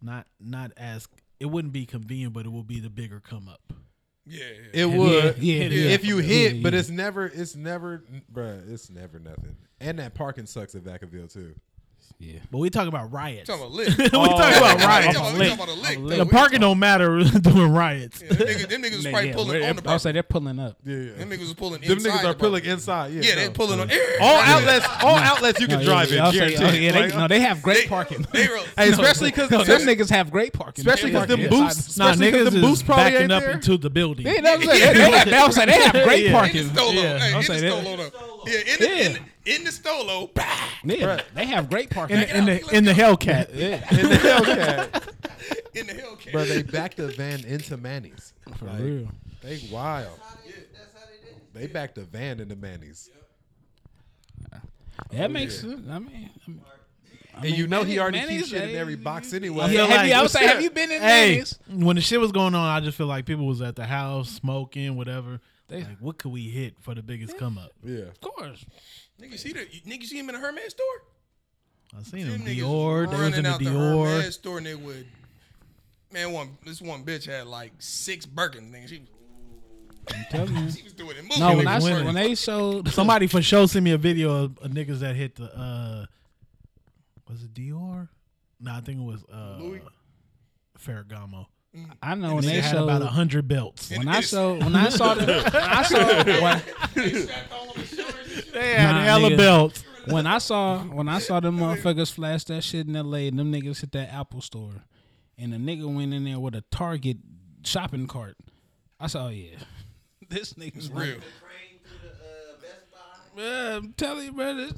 not not as it wouldn't be convenient, but it will be the bigger come up. Yeah, It would, yeah, yeah. if you Yeah, hit, but it's never, it's never, bruh, it's never nothing. And that parking sucks at Vacaville too. Yeah. But we talk about riots. talking about lit. we talking oh, about We riots. talking, we talking about a lick. though. The parking don't matter doing riots. Yeah, them niggas, them niggas was probably Yeah, pulling on the I was say they're pulling up. Yeah, yeah. Them niggas was pulling Them inside niggas the are pulling property. inside. Yeah, Yeah, they no. pulling on. all outlets. All outlets you can oh, drive in. I'll say- guaranteed. oh, yeah, they, no, they have great parking. Hey, especially because them niggas have great parking. especially because them Yeah. booths, Nah, niggas them is booths probably backing up into the building. Yeah, I'm saying. They, they, have- was saying, they have great parking. the stolo. Yeah, Hey, I'll in say the that. stolo though. Yeah, in the, Yeah. the, in the stolo. bah, Yeah, they have great parking. in the in the, in the Hellcat. yeah, in the Hellcat. In the Hellcat. Bro, they backed the van into Manny's. for Like, real. They wild. They backed the van into Manny's. That oh, makes sense. I mean, I mean And you know he already Manny's keeps shit in every box anyway. I yeah, feel have like- you, I was saying, have you been in Hey, Manny's? when the shit was going on, I just feel like people was at the house smoking, whatever. They- like, what could we hit for the biggest come up? Yeah. Of course. Nigga, see the nigga see him in the Hermes store. I seen him. them niggas Dior. They was running in the out the Dior. Hermes store and they would. Man, one this one bitch had like six Birkins. Nigga, she, I'm telling you. she was doing it. Moving No, when I niggas saw, winning. when they showed Somebody for sure sent me a video of, of niggas that hit the. uh Was it Dior? No, I think it was uh Louis? Ferragamo. I know when They they had showed about a hundred belts. when I saw when I saw the when I saw when, They had Nah, hella nigga. belts. when I saw when I saw them motherfuckers flash that shit in L.A. and them niggas hit that Apple store, and the nigga went in there with a Target shopping cart. I saw, oh, yeah, this nigga's real. Man, uh, I'm telling you, bro. This,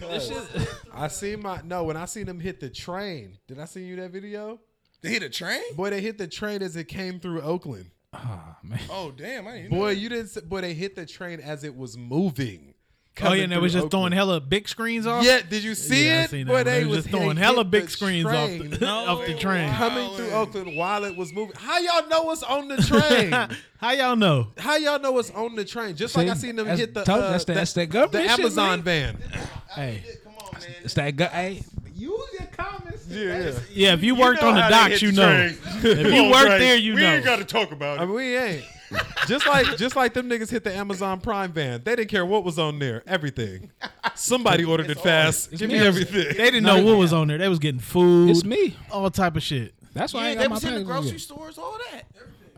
this shit, I seen my no when I seen them hit the train. Did I see you that video? They hit a train. Boy, they hit the train as it came through Oakland. oh man. Oh damn! I didn't know. Boy, you didn't. Boy, they hit the train as it was moving. Oh yeah, and they was through just throwing hella big screens off. Yeah, did you see Yeah, I it? seen Boy, that. they, They was was just throwing they hella hit big the screens off train the, off the train. coming through Wildin'. Oakland while it was moving. How y'all know what's on the train? How y'all know? How y'all know what's on the train? Just like I seen them That's- hit the told uh, that's the- the, that's that government the shit, Amazon man. van. Hey, Come on, man. it's that guy. Hey, use your comments. Yeah, Yeah, if you worked on the docks, you know. If you worked there, you know. Ain't got to talk about I mean, we ain't. Just like just like them niggas hit the Amazon Prime van. They didn't care what was on there. Everything. Somebody ordered it fast. Give me me. everything. They didn't know what was on there. They was getting food, It's me. all type of shit. That's why I Yeah, ain't they got my was in the grocery yet. stores, all that.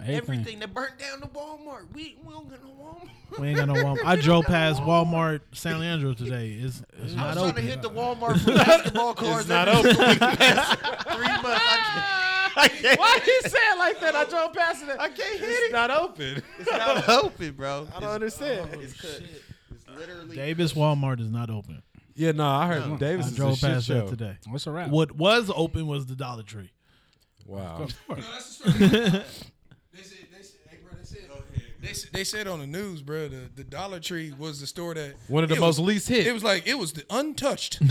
Everything. Everything that burnt down to Walmart. We, we don't got no Walmart. We ain't got no Walmart. I drove past Walmart San Leandro today. It's, it's I not was trying to hit the Walmart for basketball cards. not open. three months. I can't, Why you say it like that? I drove past it. I can't hit It's it. not open. It's not open, bro. I don't understand. Oh, it's, cut. it's literally. Davis Walmart is not open. Yeah, no, I heard Davis I is a drove shit past show. that today. What's a wrap? What was open was the Dollar Tree. Wow. No, that's the story. they said, they said, hey, bro, they said, they said, they said on the news, bro, the, the Dollar Tree was the store that One of the most was- least hit. It was like it was the untouched.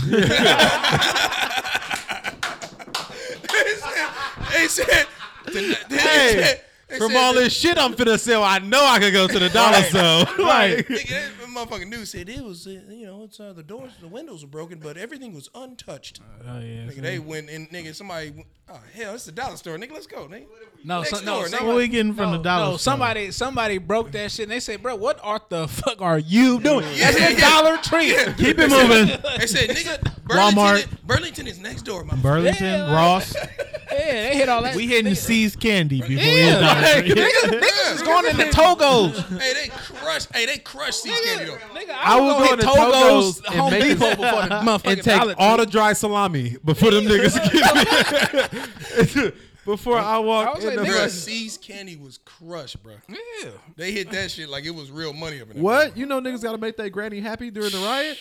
they said, they said, they Hey, said- From all this shit I'm finna sell, I know I could go to the dollar store. Right. Nigga, that motherfucking news said it was, uh, you know, it's uh, the doors, the windows were broken, but everything was untouched. Oh yeah. Nigga, they went and nigga, somebody, oh hell, it's the dollar store, nigga. Let's go, nigga. No, Next so, no, door, so- What we getting from no, the dollar no, store? somebody somebody broke that shit and they said, bro, what art the fuck are you doing? Yeah, That's yeah, the yeah. Dollar Tree. Keep it moving. They said, nigga, Burlington, Walmart. Burlington is next door, my Burlington, Yeah. Ross. Yeah, they hit all that. We hitting See's Candy before we Yeah, hit like, Tree. niggas, niggas is going into Togo's. Hey, they crush. Hey, they crush See's Candy though. Nigga, I I will will go go into hit Togo's, Togo's and Home make Depot it- before the motherfucking and take Dollar all the dry salami before them niggas get me. before I I walk was in like, the nigga, Bruh, front- See's Candy was crushed, bro. Yeah. They hit that shit like it was real money up in there. What? You know niggas gotta make their granny happy during the riot?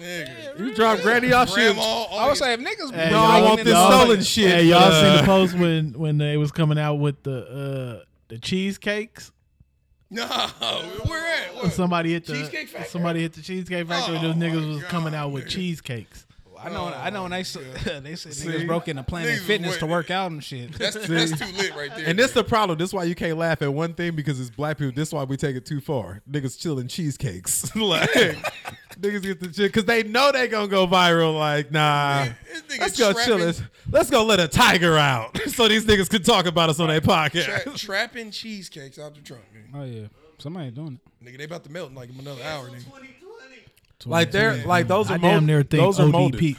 Nigga. You drop granny off shit. Grandma, all I was your- saying, if niggas Hey, No, y'all- I breaking want into this y'all- stolen shit. Hey, y'all seen the post when when they was coming out with the uh the cheesecakes? No, where at? What? Somebody hit the Cheesecake Factory? somebody hit the cheesecake factory. Oh, Those my niggas was God, coming out with nigga. cheesecakes. Wow. I know. I know. When they s- oh, they said See? niggas broke into Planet Niggas was Fitness to work out and shit. That's that's too lit right there. And this the problem. This is why you can't laugh at one thing because it's black people. This is why we take it too far. Niggas chilling cheesecakes. like niggas get the shit because they know they gonna go viral. Like nah, This let's go chill. trapping- Let's, let's go let a tiger out so these niggas can talk about us on their podcast. Tra- trapping cheesecakes out the trunk, nigga. Oh yeah, somebody doing it. Nigga, they about to melt in like another hour, nigga. Like they're like those are I mold- damn near think those are molded. ODP.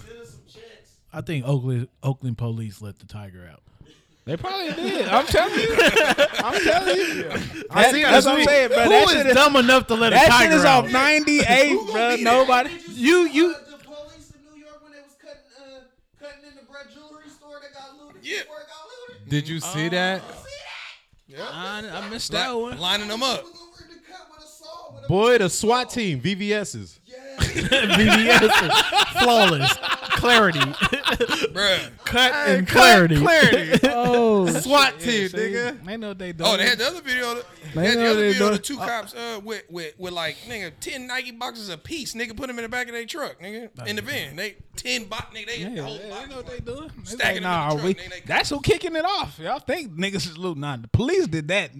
I think Oakland Oakland police let the tiger out. They probably did. I'm telling you. I'm telling you. I see That's what I'm saying, bro. Who That is shit is, dumb enough to let a that tiger shit is out? off 98, bro. Nobody. You you the police in New York when they was cutting uh, cutting in the bread jewelry store that got looted Yeah. before it got looted. Did you see that? I, I missed that one. lining them up. He was over in the cut with a saw with a Boy, the SWAT team, VVS's. VVS flawless clarity, Bruh. cut and clarity. Clarity. Oh, SWAT team, see? nigga. They know what they doing. Oh, they had the other video. They They had the know other video of the doing- two cops uh, with, with with like nigga ten Nike boxes a piece. Nigga put them in the back of their truck. Nigga in the van. They ten box. Nigga they Yeah, the they, whole they box. know what they doing. They Stacking them in like, the nah, truck, we, they- they- that's who kicking it off. Y'all think niggas is looting? Nah, the police did that.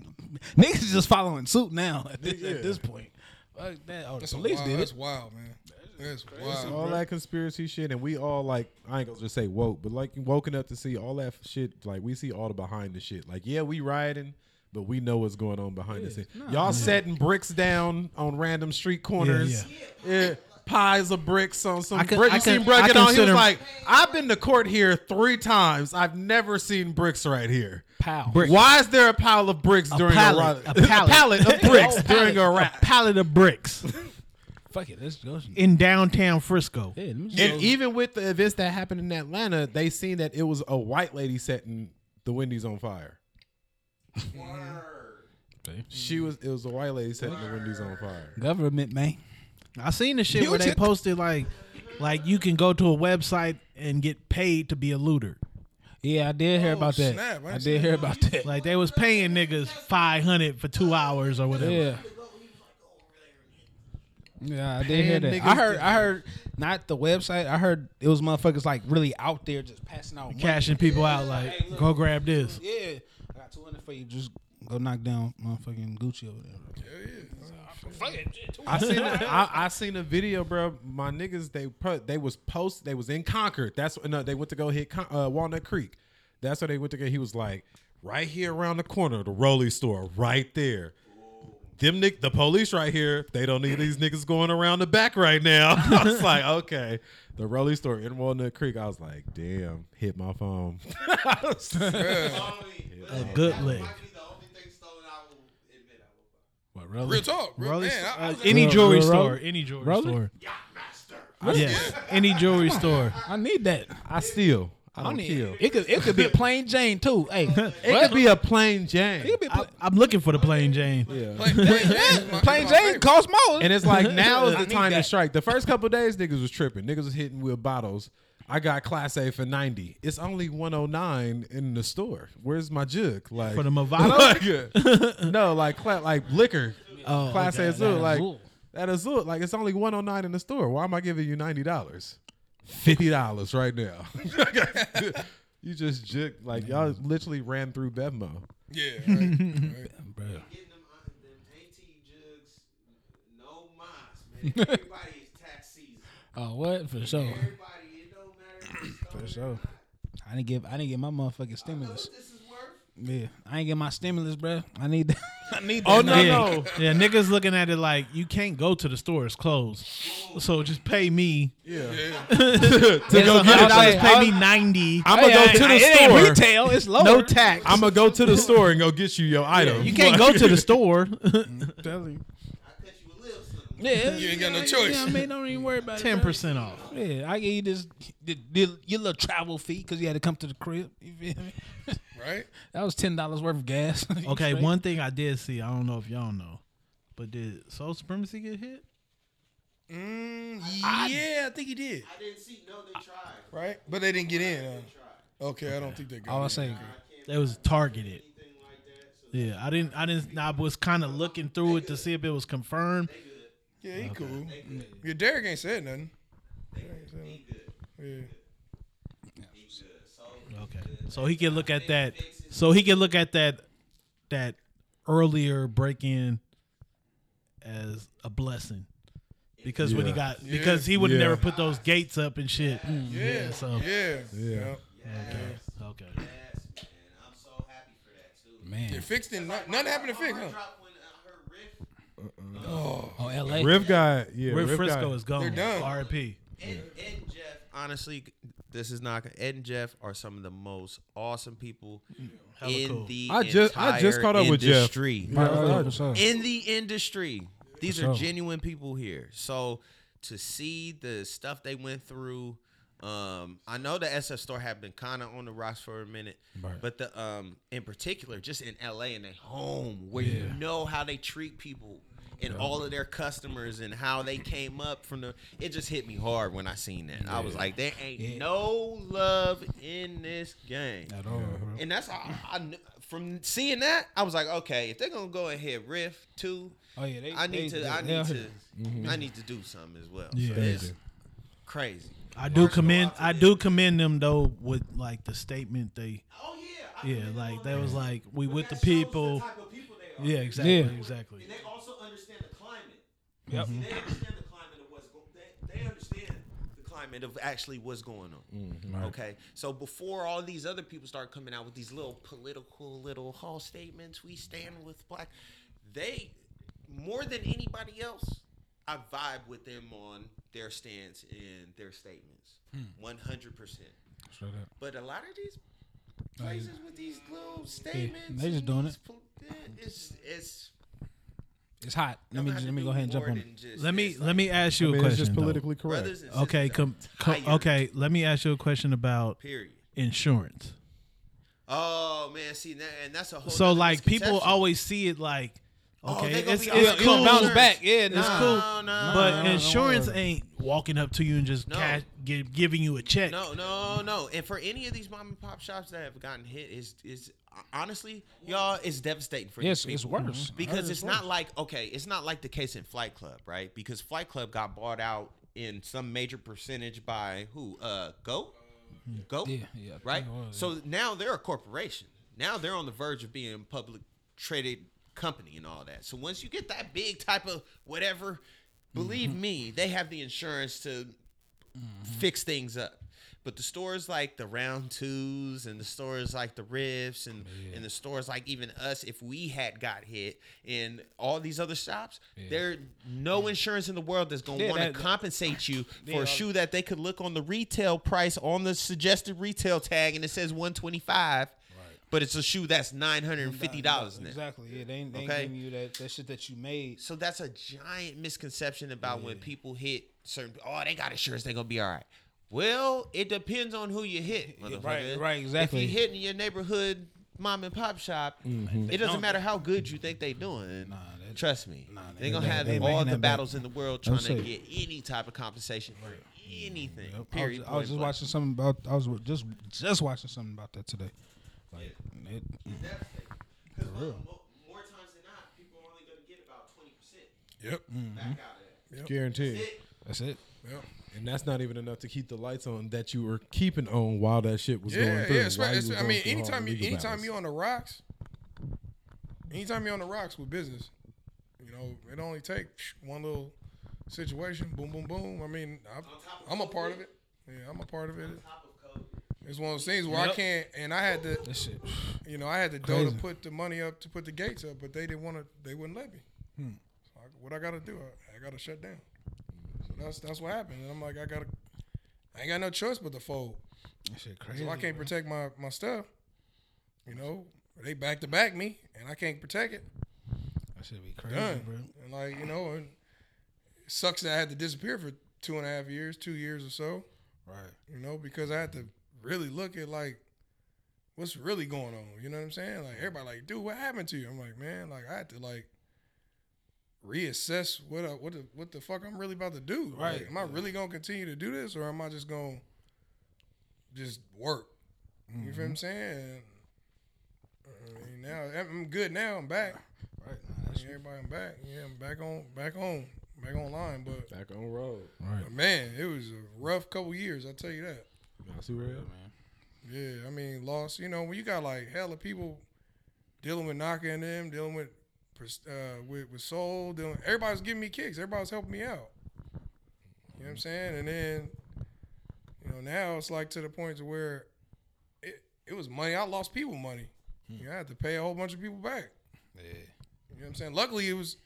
Niggas is just following suit now at this, at this point. Uh, Fuck that. Oh, the That's a police wild, did That's wild, man. That's wild. all that conspiracy shit, and we all like I ain't gonna just say woke, but like woken up to see all that shit. Like we see all the behind the shit. Like yeah, we rioting, but we know what's going on behind the scene. Y'all setting bricks down on random street corners. Yeah. Piles of bricks on some. I can- brick. I You can- seen Bro I get on? He was consider- like, "I've been to court here three times. I've never seen bricks right here. Pow. Why is there a pile of bricks during pallet, a, a pallet. of bricks during a pallet. rap? pallet of bricks Fuck it. Let's go. in downtown Frisco. Yeah, let me just And go. even with the events that happened in Atlanta, they seen that it was a white lady setting the Wendy's on fire. She was it was a white lady setting the Wendy's on fire. government man. I seen the shit You where they posted like like you can go to a website and get paid to be a looter. Yeah, I did hear Oh, about that. snap. I I did hear about that. Like they was paying niggas five hundred for two hours or whatever. Yeah. Yeah, I did hear that. I heard. I heard not the website. I heard it was motherfuckers like really out there just passing out money. Cashing people out like Hey, look. go grab this. Yeah, I got two hundred for you. Just go knock down motherfucking Gucci over there. Fuck it, I seen a, I, I seen a video, bro. My niggas they put they was post they was in Concord. That's no, they went to go hit Con, uh, Walnut Creek. That's where they went to go. He was like right here around the corner, the Rolly store, right there. Them nick the police right here. They don't need these niggas going around the back right now. I was like, okay. The Rolly store in Walnut Creek. I was like, damn, hit my phone. A good lick. What, really? Real talk, bro. Rolly- Man, I, I was any Real- jewelry real store, any jewelry Rolly? store. Yes, any jewelry store. I need that. I steal. I I don't need kill. it. Could it could be a plain Jane too. Hey, It could be a plain Jane. it could be I, I'm looking for the plain Jane. Yeah. plain, plain Jane. my- plain my Jane favorite. cost more. And it's like now is I the need time to that. strike. The first couple days, niggas was tripping. Niggas was hitting with bottles. I got Class A for ninety. It's only one oh nine in the store. Where's my jug? Like For the Movado? Like, no, like cla- like liquor. Oh, Class okay. A Azul. That Like Azul. that Azul. Like it's only one oh nine in the store. Why am I giving you ninety dollars? Fifty dollars right now. you just jug like y'all literally ran through Bevmo. Yeah, right, right. Bruh. Getting them, uh, them AT jugs, no mas, man. Everybody is tax season. Oh, what for sure? Everybody, it don't matter. For sure. I didn't give. I didn't get my motherfucking stimulus. What this is worth? Yeah, I ain't get my stimulus, bruh. I need that. I need that. Oh, no, now. yeah. no. yeah, niggas looking at it like you can't go to the store; it's closed. So just pay me. Yeah. To go go get hundred it. dollars, I- pay I- me ninety. I'm gonna go to the it ain't store. retail. It's lower. no tax. I'm gonna go to the store and go get you your item. you can't go to the store. I cut you a little something. Yeah, You ain't got no choice. Yeah, I mean, don't even worry about it. Ten percent off. Yeah, I gave you this the, the, your little travel fee because you had to come to the crib. You feel me? right? That was ten dollars worth of gas. Okay, straight? one thing I did see, I don't know if y'all know, but did Soul Supremacy get hit? Mm, yeah, I think he did. I didn't see. No, they tried. Right, but they didn't get in. huh? Tried. Okay, I don't think they got. All I in. say, It was targeted. Like that. So Yeah, I didn't. I didn't. I was kind of looking through it to see if it was confirmed. Yeah, he cool. Yeah, Derek ain't said nothing. Ain't said nothing. Yeah. So Okay. So he can look at that. So he can look at that that earlier break in as a blessing. Because when he Yeah. got Yeah. because he would have Yeah. never put those gates up and shit. Yeah. so Yeah. Yeah. Yeah. okay. Okay. Yes, man. I'm so happy for that too. Man. It fixed it. No- Nothing happened to fix, huh? Drop when uh, Oh, Oh, L.A. RIF guy, yeah, RIF RIF Frisco guy. is gone. They're done. R.I.P. Ed, Ed and Jeff, honestly, this is not Ed and Jeff are some of the most awesome people Hella in cool. the I just- I just entire caught up with Jeff. industry. Yeah, yeah, I- for sure. In the industry, these are genuine people here. So to see the stuff they went through, um, I know the SF store had been kind of on the rocks for a minute, Right. but the um, in particular, just in LA and their home, where you know how they treat people and all of their customers and how they came up from the it just hit me hard when I seen that. I was like, there ain't Yeah. no love in this game. At all. And that's I, I kn- from seeing that, I was like, okay, if they're gonna go ahead RIF too, Oh yeah, they. I need they, to, I need out to, here. I need to do something as well. Yeah. so it's crazy. I do commend I do commend them though with like the statement they Oh yeah, I yeah like them they was like we But with the shows people type of people they are. yeah exactly Yeah. exactly And they also understand the climate. Yep. See, they understand the climate of what's going. They, they understand the climate of actually what's going on. Mm-hmm. Okay, so before all these other people start coming out with these little political little hall statements, we stand with black. They more than anybody else, I vibe with them on their stance and their statements, hmm. one hundred percent. But a lot of these oh, places with these little statements, they just and doing it. pol- eh, It's it's. It's hot. Let me I'm let me go ahead and jump on it. let me let like, me ask I you a mean, it's question just though. politically correct. okay sisters, com, com, okay let me ask you a question about Period. insurance Oh man, see that, and that's a whole. so like people always see it like Oh, okay they gonna it's, it's cool you gonna bounce back. Yeah, it's cool No, no, but no, no, insurance no. ain't walking up to you and just No. cash, gi- giving you a check No, no, no. And for any of these mom and pop shops that have gotten hit, is is honestly, y'all, it's devastating for you. Yes, these it's people. worse. Because heard it's it's not like okay, it's not like the case in Flight Club, right? Because Flight Club got bought out in some major percentage by who? Uh, Go, Go, Yeah, yeah, right. it was, so now they're a corporation. Now they're on the verge of being public traded company and all that. So once you get that big type of whatever, believe Mm-hmm. me, they have the insurance to fix things up. But the stores like the round twos and the stores like the RIFs and, and the stores like even us, if we had got hit and all these other shops, there no insurance in the world that's gonna Yeah, want to compensate you Yeah, for a shoe that they could look on the retail price on the suggested retail tag and it says 125 but it's a shoe that's $950 now. Exactly. Yeah, they ain't, they Okay. giving you that, that shit that you made. So that's a giant misconception about when people hit certain. Oh, they got insurance. They're gonna be all right. Well, it depends on who you hit. right, right, exactly. If you hitting your neighborhood mom and pop shop, mm-hmm. it doesn't matter how good you think they doing. Nah, that- Trust me, nah, they they- gonna they- have they all making the battles in the world trying to get any type of compensation for anything. Yep. I was, Period. I was just watching something about. I was just just watching something about that today. Like, it, Because more, more times than not, people are only gonna get about twenty percent Yep. Mm. back out of that. Guaranteed. It- that's it. Yep. And that's not even enough to keep the lights on that you were keeping on while that shit was Yeah, going through. yeah. while espe- you espe- I mean, through all the anytime you anytime battles. you on the rocks, anytime you're on the rocks with business, you know, it only takes one little situation, boom, boom, boom. I mean, I, top of I'm a part of it. Yeah, I'm a part of it. Top of COVID. It's one of those things where I can't, and I had to, you know, I had to dough to put the money up to put the gates up, but they didn't want to. They wouldn't let me. Hmm. So I, what I got to do? I, I got to shut down. So that's that's what happened, and I'm like, I gotta, I ain't got no choice but to fold. That shit crazy. So I can't bro. protect my my stuff. You know, they back to back me, and I can't protect it. That should be crazy, Done. bro. And like you know, and it sucks that I had to disappear for two and a half years, two years or so. Right. You know, because I had to really look at like what's really going on. You know what I'm saying? Like mm-hmm. everybody like, dude, what happened to you? I'm like, man, like I had to like reassess what I, what the, what the fuck I'm really about to do. Like, Right. am I really gonna continue to do this, or am I just gonna just work? You feel what I'm mm-hmm. saying? I mean, now I'm good. Now I'm back. Right. Nah, that shit- Everybody, I'm back. Yeah, I'm back on, back home. back online. But Back on road. but man, it was a rough couple years. I tell you that. Now see where at? Yeah, I mean, lost. You know, when you got like hella people dealing with Naka and them, dealing with uh, with with Soul, dealing, everybody's giving me kicks. Everybody's helping me out. You know what I'm saying? And then, you know, now it's like to the point to where it it was money. I lost people money. You know, I had to pay a whole bunch of people back. Yeah. You know what I'm saying? Luckily, it was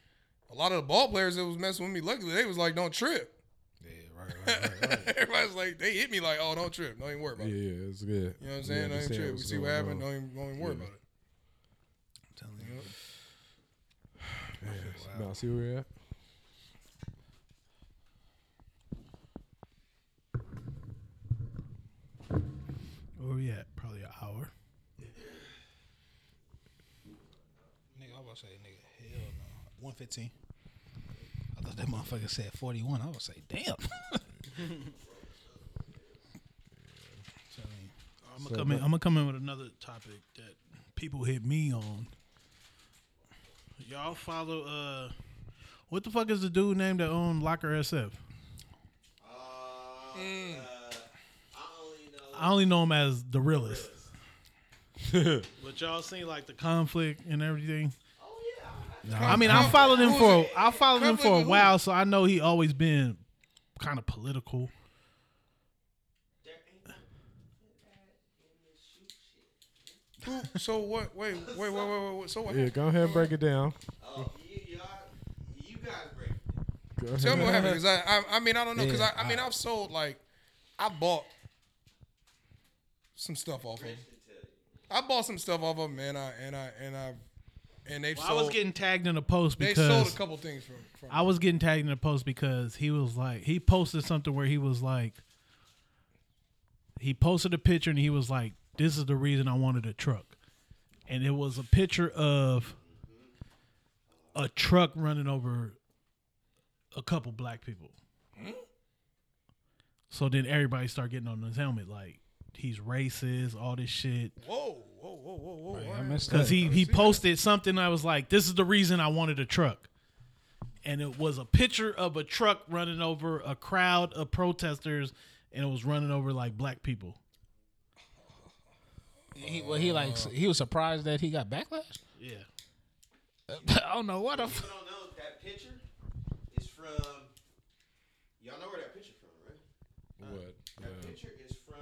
a lot of the ball players that was messing with me. Luckily, they was like, "Don't trip." Yeah, right, right, right, right. Everybody's like, they hit me like, "Oh, don't trip. Don't even worry about Yeah, it." yeah, it's good. You know what I'm saying? don't even trip. We see what happened. Don't even, don't even worry Yeah. about it. I'm telling you. Now see where we're at? Where we at? Probably an hour. Nigga, I was about to say, nigga, hell no. 115. I thought that motherfucker said 41. I was say, damn. I'm gonna come in. I'm gonna come in with another topic that people hit me on. Y'all follow uh, what the fuck is the dude named that owned Locker SF? Uh, uh, I only know. I only know him as the realist. but y'all seen like the conflict and everything. Yeah. I mean, I followed him for? I followed him for a while, so I know he always been kind of political. There ain't nothing in this shoot shit. Who- so what? Wait, wait, wait, wait, wait. wait. So what? Yeah, go ahead and break it down. Oh, you, y'all, guys break. it down. Tell me what happened. Cause I, I, I mean, I don't know. Cause Yeah, I, I mean, I've sold like, I bought some stuff off of. Them. I bought some stuff off of them, and I and I and I and they've Well, I was getting tagged in a post because they sold a couple things from. from I was getting tagged in a post because he was like he posted something where he was like he posted a picture and he was like this is the reason I wanted a truck. And it was a picture of a truck running over a couple black people. Hmm? So then everybody started getting on his helmet like he's racist, all this shit. Whoa, whoa, whoa, whoa, whoa! Right, I missed Because that. he, he posted something I was like, this is the reason I wanted a truck. And it was a picture of a truck running over a crowd of protesters and it was running over like black people. He, well, he like he was surprised that he got backlash. Yeah. I don't know what the. F- You don't know that picture is from. Y'all know where that picture from, right? What? That Uh, picture is from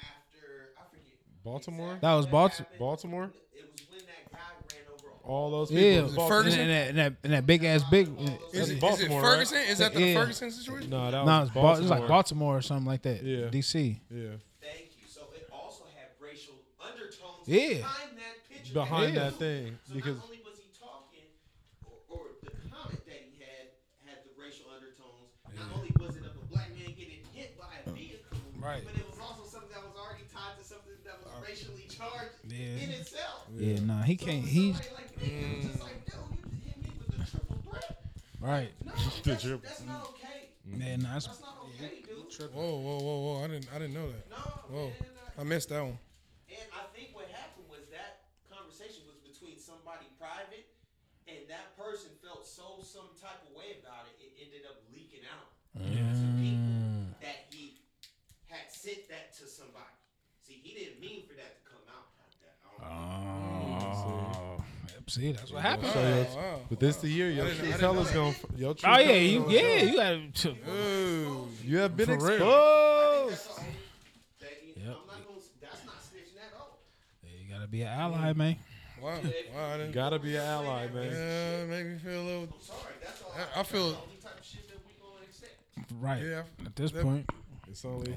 after I forget. Baltimore? exactly That was what happened. Baltimore? It was when that guy ran over All those people. Yeah, Baltimore. Ferguson? and, that, and that and that big ass big. Is, That's it, is it Baltimore, right? Ferguson? Is that the Yeah. Ferguson situation? No, that No, was it's, Ba- Baltimore. it's like Baltimore or something like that. Yeah. DC. Yeah. Thank you. So it also had racial undertones Yeah. behind that picture. Behind Yeah. that thing. So Because not only was he talking, or, or the comment that he had had the racial undertones. Not only was it of a black man getting hit by a vehicle, Right. but it was also something that was already tied to something that was racially charged Yeah. in itself. Yeah, nah, he So can't. He's like me, it just like, dude, you hit me with the triple threat. right. No, that's, that's not okay. Yeah, nah, it's, That's not okay, dude. Whoa, whoa, whoa, whoa! I didn't, I didn't know that. No, Whoa, man. uh, I missed that one. And I think what happened was that conversation was between somebody private, and that person felt so some type of way about it. It ended up leaking out to people that he had sent that to somebody. See, he didn't mean for that to come out like that. I don't oh, see, that's what happened. So your- Oh, wow. but this the year your I didn't- true colors know going your true Oh yeah, you yeah, show. you got to. Ooh. You have been For exposed. That's all. That, you know, Yep. I'm not gonna. That's not at all. You gotta be an ally, man. Wow, wow! Gotta be an ally, man. Yeah, make me feel a little. I'm sorry. That's all. I- I feel- That's the only type of shit that we gonna accept. Right. Yeah, At this that- point, It's only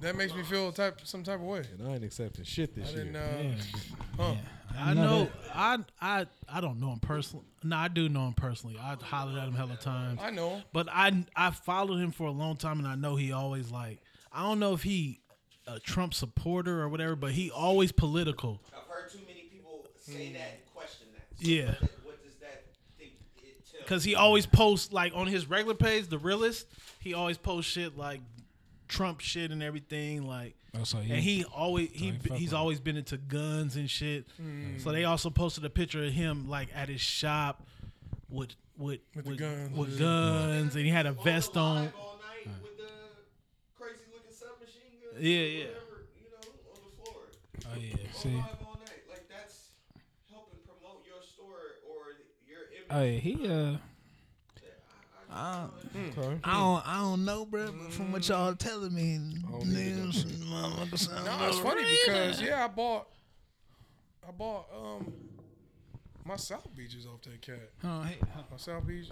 that makes me feel type some type of way. and I ain't accepting shit I this didn't. year. Uh, yeah. huh. I know I I I don't know him personally. No, I do know him personally. I hollered at him hella times. I know. But I I followed him for a long time, and I know he always like I don't know if he a Trump supporter or whatever, but he always political. I've heard too many people say that and question that. Yeah. What, that- what does that think it tell? Cause he always posts like on his regular page, the realist. He always posts shit like Trump shit and everything. Like, Oh, so he- and he always he he he's always been into guns and shit. So they also posted a picture of him like at his shop with with With with, guns. with guns, and he had a vest on. Live all night with the crazy looking. Yeah, yeah. Whatever, you know, on the floor. Oh yeah. Go See. all night. Like that's helping promote your store or your image. Oh yeah. He uh. I, Okay. I don't, I don't know, bro. But from what y'all telling me, don't need to niggas, motherfuckers sound No, it's a funny little because crazy. yeah, I bought, I bought um my South Beaches off that cat. Oh hey. My South Beach.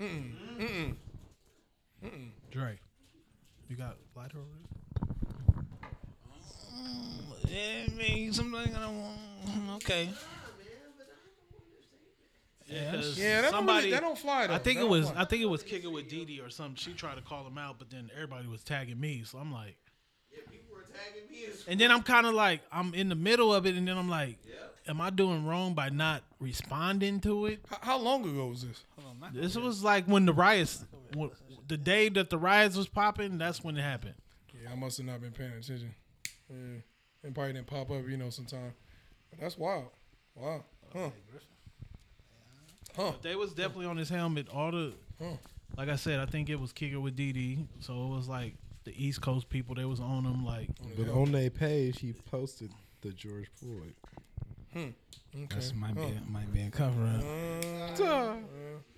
Mm mm mm. Dre, you got lighter over there? Yeah, I mean, something I don't want. Okay. Yeah, 'cause Yeah, that don't, somebody. really, that don't fly though. I think That it was. fly. I think it was kicking with Didi or something. She tried to call him out, but then everybody was tagging me. So I'm like, Yeah, people were tagging me as and then I'm kind of like, I'm in the middle of it, and then I'm like, am I doing wrong by not responding to it? How, how long ago was this? This was like when the riots, when, the day that the riots was popping. That's when it happened. Yeah, I must have not been paying attention. Yeah, it probably didn't pop up, you know, sometime. But that's wild. Wow. Huh. Huh. They was definitely on his helmet. All the, Huh. like I said, I think it was kicker with Didi. So it was like the East Coast people. They was on him like. But on their page, he posted the George Floyd. Okay. That's might be might be a cover up. Uh,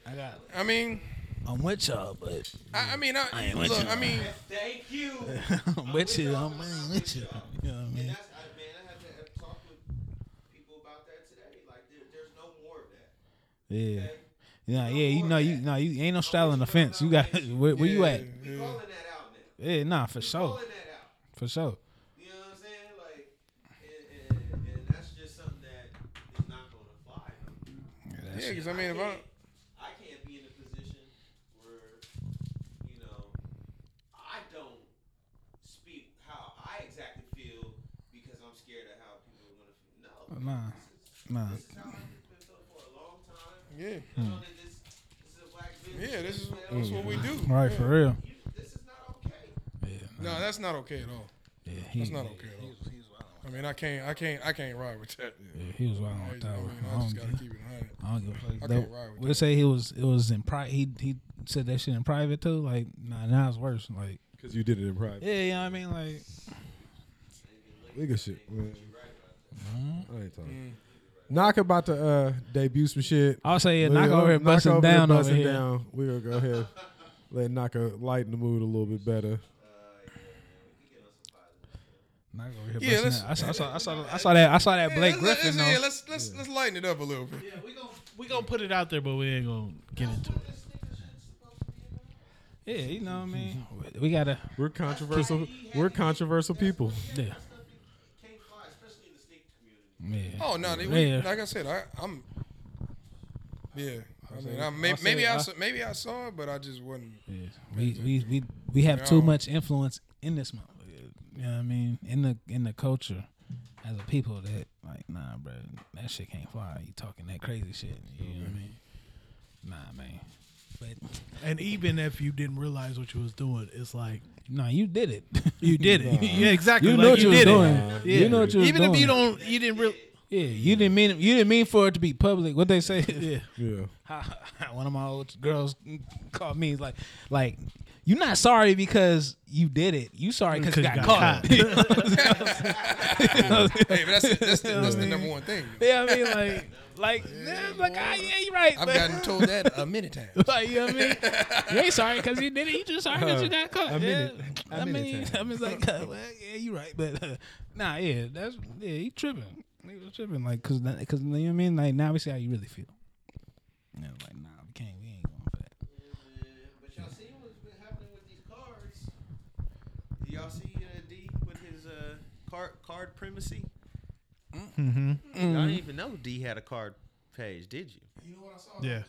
I got. I mean, I'm with y'all, but I, I mean, I, I ain't with look. you. I mean, thank you. I'm with you. I'm with you. You know what I And mean? that's I, man, I had to have talked with people about that today. Like there, there's no more of that. Yeah. Okay? Yeah, yeah, you know, you know, you ain't no straddling the fence. You got where, where you at? Yeah. calling that out now. Yeah, nah, for We sure, calling that out. for sure. You know what I'm saying? Like, and, and, and that's just something that is not going to fly. Yeah, yeah, because I mean, if I, can't, I can't be in a position where, you know, I don't speak how I exactly feel because I'm scared of how people are going to feel. No. Nah, This is, nah. this is black business. yeah, this is man. that's what we do. Right, Yeah. for real. You, this is not okay. Yeah, No, that's not okay at all. yeah, he, That's not okay at all. I mean, I can't, I can't, I can't ride with that. yeah, he was wild I, with that I mean, I I just don't, gotta give- keep it hundred. I don't give a fuck. I can't ride with We'll that. say he was it was in private. He he said that shit in private too. Like nah, now it's worse. Like Because you did it in private. yeah, you know what I mean. Like Nigga shit, man. Mm-hmm. I ain't talking. Mm. Knock about to uh, debut some shit. I'll say yeah, knock over here busting over here down over here. down. We gonna go ahead, let Naka lighten the mood a little bit better. Knock over here Yeah, busting let's- down. I saw, I saw, I saw, I saw that. I saw that Yeah, Blake let's, Griffin let's, though. yeah, let's let's let's lighten it up a little bit. Yeah, we gonna we gonna put it out there, but we ain't gonna get into it. Yeah, you know what I mean. We gotta. We're controversial. We're controversial people. Yeah, Can't fly, especially in the sneaker community. Yeah. Oh no, they, we, Yeah. like I said, I, I'm. Yeah, I mean, I, I'll may, say- maybe I, I- saw, maybe I saw it, but I just wasn't. Yeah, we we we we have too much influence in this month. You know what I mean? In the in the culture, as a people that like, nah, bro, that shit can't fly. You talking that crazy shit? You know what I mean? Nah, man. But And even if you didn't realize what you was doing, it's like no, you did it. you did it. yeah, exactly. You like know what you was did doing. It. You Yeah. know what you was even if you don't, you didn't really. yeah, you didn't mean you didn't mean for it to be public. What they say? Yeah. Yeah. One of my old girls called me like, like you're not sorry because you did it. You sorry because you got, caught. Hey, but that's that's, the, that's the number one thing. Yeah, I mean, like, like, yeah, like, ah, yeah, you're right. I've but- gotten told that a many times. like, you know what I mean? You ain't sorry because you did it. You just sorry because you got caught. a yeah. a I minute mean, time. I mean, it's like, uh, well, yeah, you're right, but uh, nah, yeah, that's yeah, he tripping. He was tripping, like, cause, cause you know what I mean. Like, now we see how you really feel. Yeah, like, nah, we can't, we ain't going for that. But y'all see what's been happening with these cards? Did y'all see uh, D with his uh, card card primacy? Mm-hmm. Y'all didn't even know D had a card page, did you? Yeah.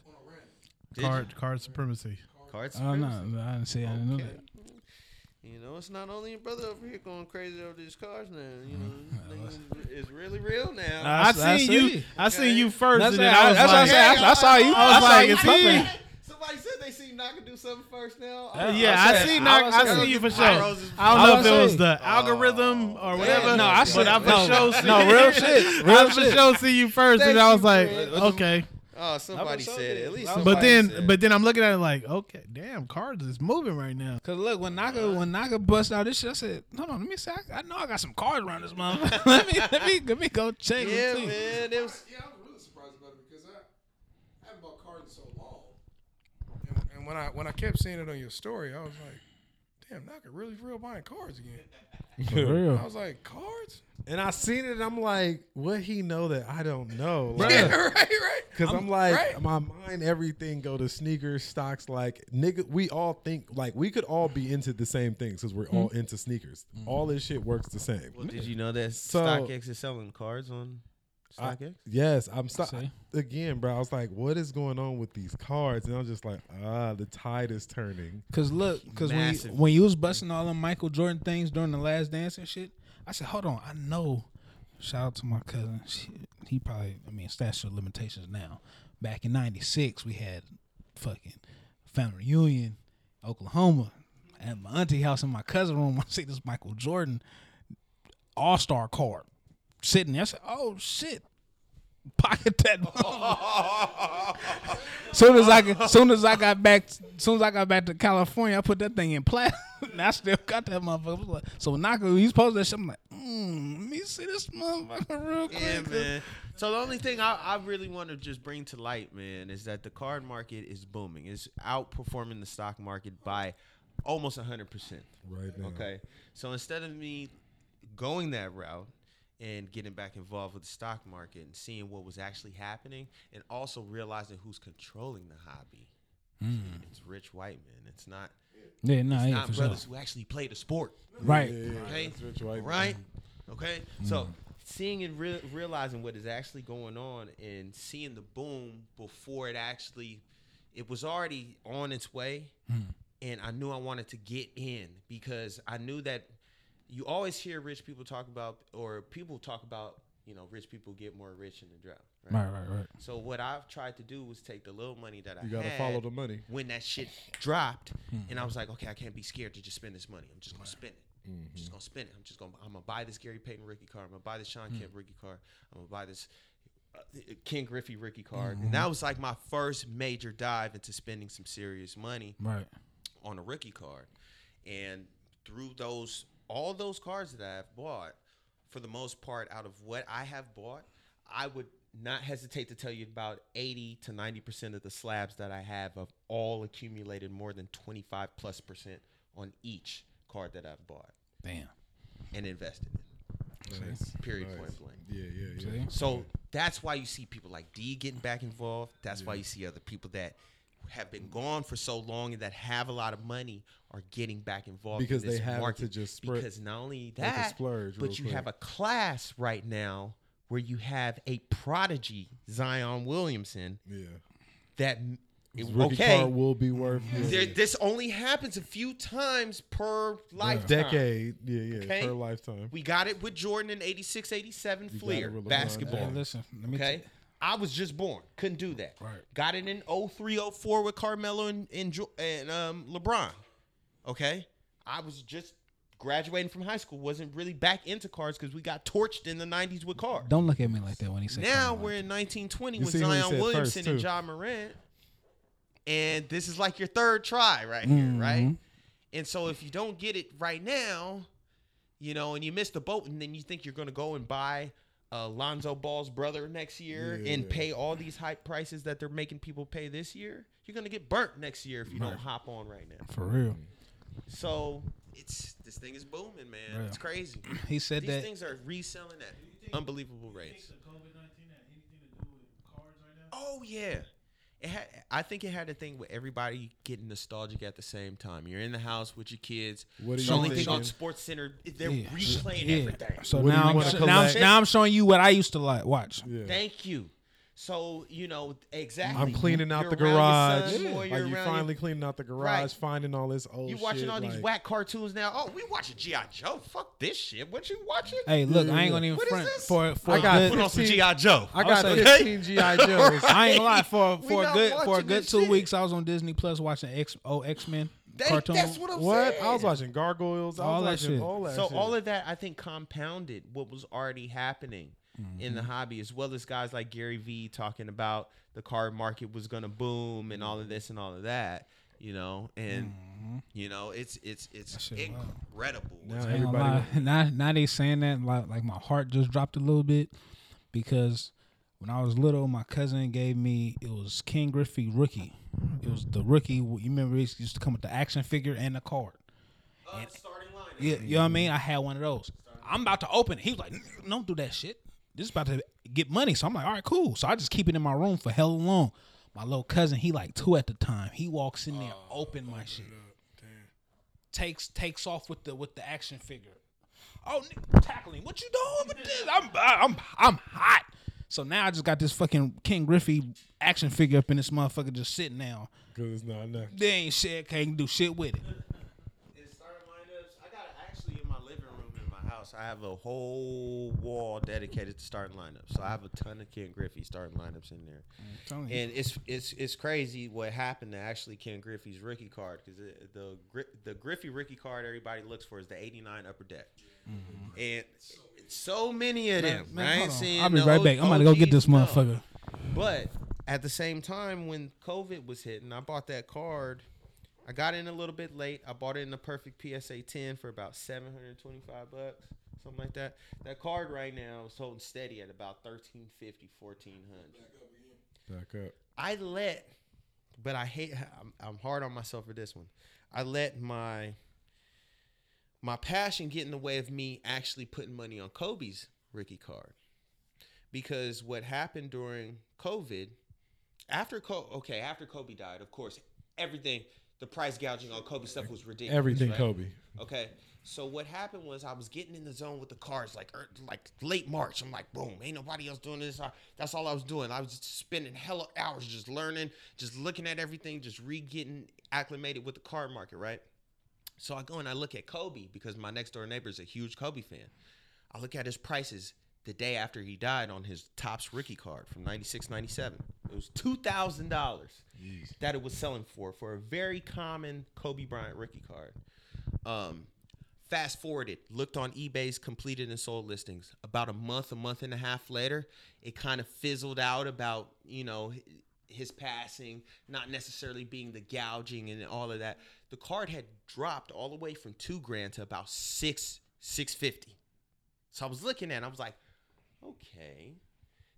Did Card card supremacy. you? Card Oh no, supremacy. I didn't say I didn't know that. You know, it's not only your brother over here going crazy over these cards now. You know, Mm-hmm. this thing is really real now. I, I seen see. you. I seen you first, That's and what then I- I was that's what I like, said. I, I saw you. I was I saw like, you it's pumping. He. Somebody said they seen Naka do something first now. Uh, yeah, I, said- I I, was I saying- seen you for sure. I I don't know was if it was saying- the algorithm or whatever. no, I said- but I for no, sure. see- no, real shit, real I for sure see you first, and I was like, okay. Oh, somebody so said it. At least But somebody then, said it. but then I'm looking at it like, okay, damn, cards is moving right now. Cause look, when Naka when Naka bust out this shit, I said, "Hold on, let me see. I, I know I got some cards around this motherfucker. let me let me let me go check." yeah, man, it was. Yeah, I was really surprised about it because I, I haven't bought cards in so long. And, and when I when I kept seeing it on your story, I was like, damn, Naka really for real buying cards again. For real. I was like, cards? And I seen it. and I'm like, what he know that I don't know? Yeah, right, right. Cause I'm, like, right. my mind, everything go to sneakers, stocks. Like, nigga, we all think like we could all be into the same things because we're all hmm. into sneakers. All this shit works the same. Well, did you know that So- StockX is selling cards on I- StockX? yes, I'm so, See? again, bro. I was like, what is going on with these cards? And I was just like, ah, the tide is turning. Cause look, cause when you, Massive. when you was busting all them Michael Jordan things during the last dance and shit, I said, "Hold on, I know." Shout out to my cousin. She, he probably, I mean, statute of limitations now. Back in '96, we had fucking family reunion, Oklahoma, at my auntie house in my cousin room. I see this Michael Jordan All Star card sitting there. I said, "Oh shit." Pocket that. soon as I got, soon as I got back, soon as I got back to California, I put that thing in plastic. and I still got that motherfucker. I was like- So Naka, he's posted that shit. I'm like, mm, let me see this motherfucker real quick. Yeah, man. So the only thing I, I really want to just bring to light, man, is that the card market is booming. It's outperforming the stock market by almost hundred percent. Right now. Okay. So instead of me going that route and getting back involved with the stock market and seeing what was actually happening and also realizing who's controlling the hobby. Hmm. It's rich white men. It's not Yeah, no, yeah, not for sure. brothers who actually play the sport. Right. Okay. That's rich white Right. man. Okay. So hmm. seeing and re- realizing what is actually going on and seeing the boom before it actually, it was already on its way, hmm. and I knew I wanted to get in because I knew that you always hear rich people talk about or people talk about you know rich people get more rich in the drought. Right. Right, right, right. So what I've tried to do was take the little money that I You gotta had follow the money. when that shit dropped, hmm. and I was like, okay, I can't be scared to just spend this money. I'm just gonna spend it. I'm just mm-hmm. gonna spend it. I'm just gonna. I'm gonna buy this Gary Payton rookie card. I'm gonna buy this Shawn Kemp hmm. rookie card. I'm gonna buy this uh, Ken Griffey rookie card. And mm-hmm. that was like my first major dive into spending some serious money Right. on a rookie card. And through those all those cards that I've bought, for the most part, out of what I have bought, I would not hesitate to tell you about 80 to 90% of the slabs that I have have all accumulated more than 25 plus percent on each card that I've bought Damn. and invested in. Nice. Period Nice. point blank. Yeah, yeah, yeah. See? So that's why you see people like D getting back involved. That's why you see other people that have been gone for so long and that have a lot of money are getting back involved Because in this they have market. to just spread- because not only they can that, splurge but you quick. have a class right now where you have a prodigy Zion Williamson Yeah. that it- okay. card will be worth there- this only happens a few times per lifetime. decade. Yeah, yeah, Okay. per lifetime. We got it with Jordan in 86, 87 got Fleer basketball. Hey, listen, let me Okay. t- I was just born. Couldn't do that. Right. Got it in 03, 04 with Carmelo and, and, and um, LeBron. Okay. I was just graduating from high school. Wasn't really back into cards because we got torched in the 90s with cards. Don't look at me like that when he said. Now we're in 1920 You with Zion Williamson and. Ja Morant. And this is like your third try right Mm-hmm. here, right? And so if you don't get it right now, you know, and you miss the boat, and then you think you're going to go and buy uh, Lonzo Ball's brother next year and pay all these hype prices that they're making people pay this year, you're going to get burnt next year if you don't hop on right now. For real. So it's this thing is booming, man. Yeah. It's crazy. He said These that. things are reselling at unbelievable rates. COVID nineteen had anything to do with cards right? Oh yeah. It had, I think it had a thing with everybody getting nostalgic at the same time. You're in the house with your kids. What are the you only thing on Sports Center, they're Yeah. replaying Yeah. everything. So What now, I'm, so now, I'm, now I'm showing you what I used to like watch. Yeah. Thank you. So you know exactly. I'm cleaning out You're the garage. son Yeah. Like you're you your- finally cleaning out the garage, Right. finding all this old. You watching shit, all these whack cartoons now? Oh, we watching GI Joe. Fuck this shit. What you watching? Hey, look, I ain't gonna even What is front this? for for I a got good. Put on some GI Joe. I got say- 15 GI Joes. I ain't gonna lie for for a good for a good two shit. weeks. I was on Disney Plus watching X oh X Men They- cartoon. that's what I'm What? saying. I was watching Gargoyles. I All was that watching shit. all that So shit. all of that, I think, compounded what was already happening. In the mm-hmm. hobby, as well as guys like Gary Vee talking about the card market was gonna boom and all of mm-hmm. this and all of that. You know, and mm-hmm. you know, it's it's it's shit wild. incredible. Now what's I ain't gonna everybody- lie. now, now they saying that like like my heart just dropped a little bit because when I was little, my cousin gave me it was Ken Griffey rookie. It was the rookie. You remember it used to come with the action figure and the card. Uh, starting line. Yeah, you know what I mean. I had one of those. I'm about to open it. He was like, "Don't do that shit. This is about to get money." So I'm like, "All right, cool." So I just keep it in my room for hell long. My little cousin, he like two at the time. He walks in there, oh, open my shit, takes takes off with the with the action figure. Oh, tackling. What you doing with this? I'm I'm I'm hot. So now I just got this fucking Ken Griffey action figure up in this motherfucker just sitting now. Because it's not enough. They ain't shit. Can't do shit with it. In starting lineups, I got actually in my living room in my house. I have a whole wall dedicated to starting lineups. So I have a ton of Ken Griffey starting lineups in there. And it's it's it's crazy what happened to actually Ken Griffey's rookie card because the the Griffey rookie card everybody looks for is the '89 Upper Deck, and so many of them. Mm-hmm. Man, I ain't hold on. seeing I'll be right back. I'm about to go get this no. motherfucker. But at the same time, when COVID was hitting, I bought that card. I got in a little bit late. I bought it in the perfect PSA 10 for about 725 bucks, something like that. That card right now is holding steady at about 1350, 1400. Back up. I let, but I hate. I'm, I'm hard on myself for this one. I let my my passion get in the way of me actually putting money on Kobe's rookie card, because what happened during COVID, after Kobe, okay, after Kobe died, of course, everything, the price gouging on Kobe stuff was ridiculous. Everything right? Kobe. Okay. So what happened was I was getting in the zone with the cards like er, like late March. I'm like, boom, ain't nobody else doing this. I, that's all I was doing. I was just spending hella hours just learning, just looking at everything, just re getting acclimated with the card market, right? So I go and I look at Kobe because my next door neighbor is a huge Kobe fan. I look at his prices the day after he died on his Topps rookie card from 96 97. It was $2,000 that it was selling for, for a very common Kobe Bryant rookie card. Um, fast forwarded, looked on eBay's completed and sold listings. About a month, a month and a half later, it kind of fizzled out about, you know, his passing, not necessarily being the gouging and all of that. The card had dropped all the way from two grand to about six, six fifty. So I was looking at it, I was like, okay.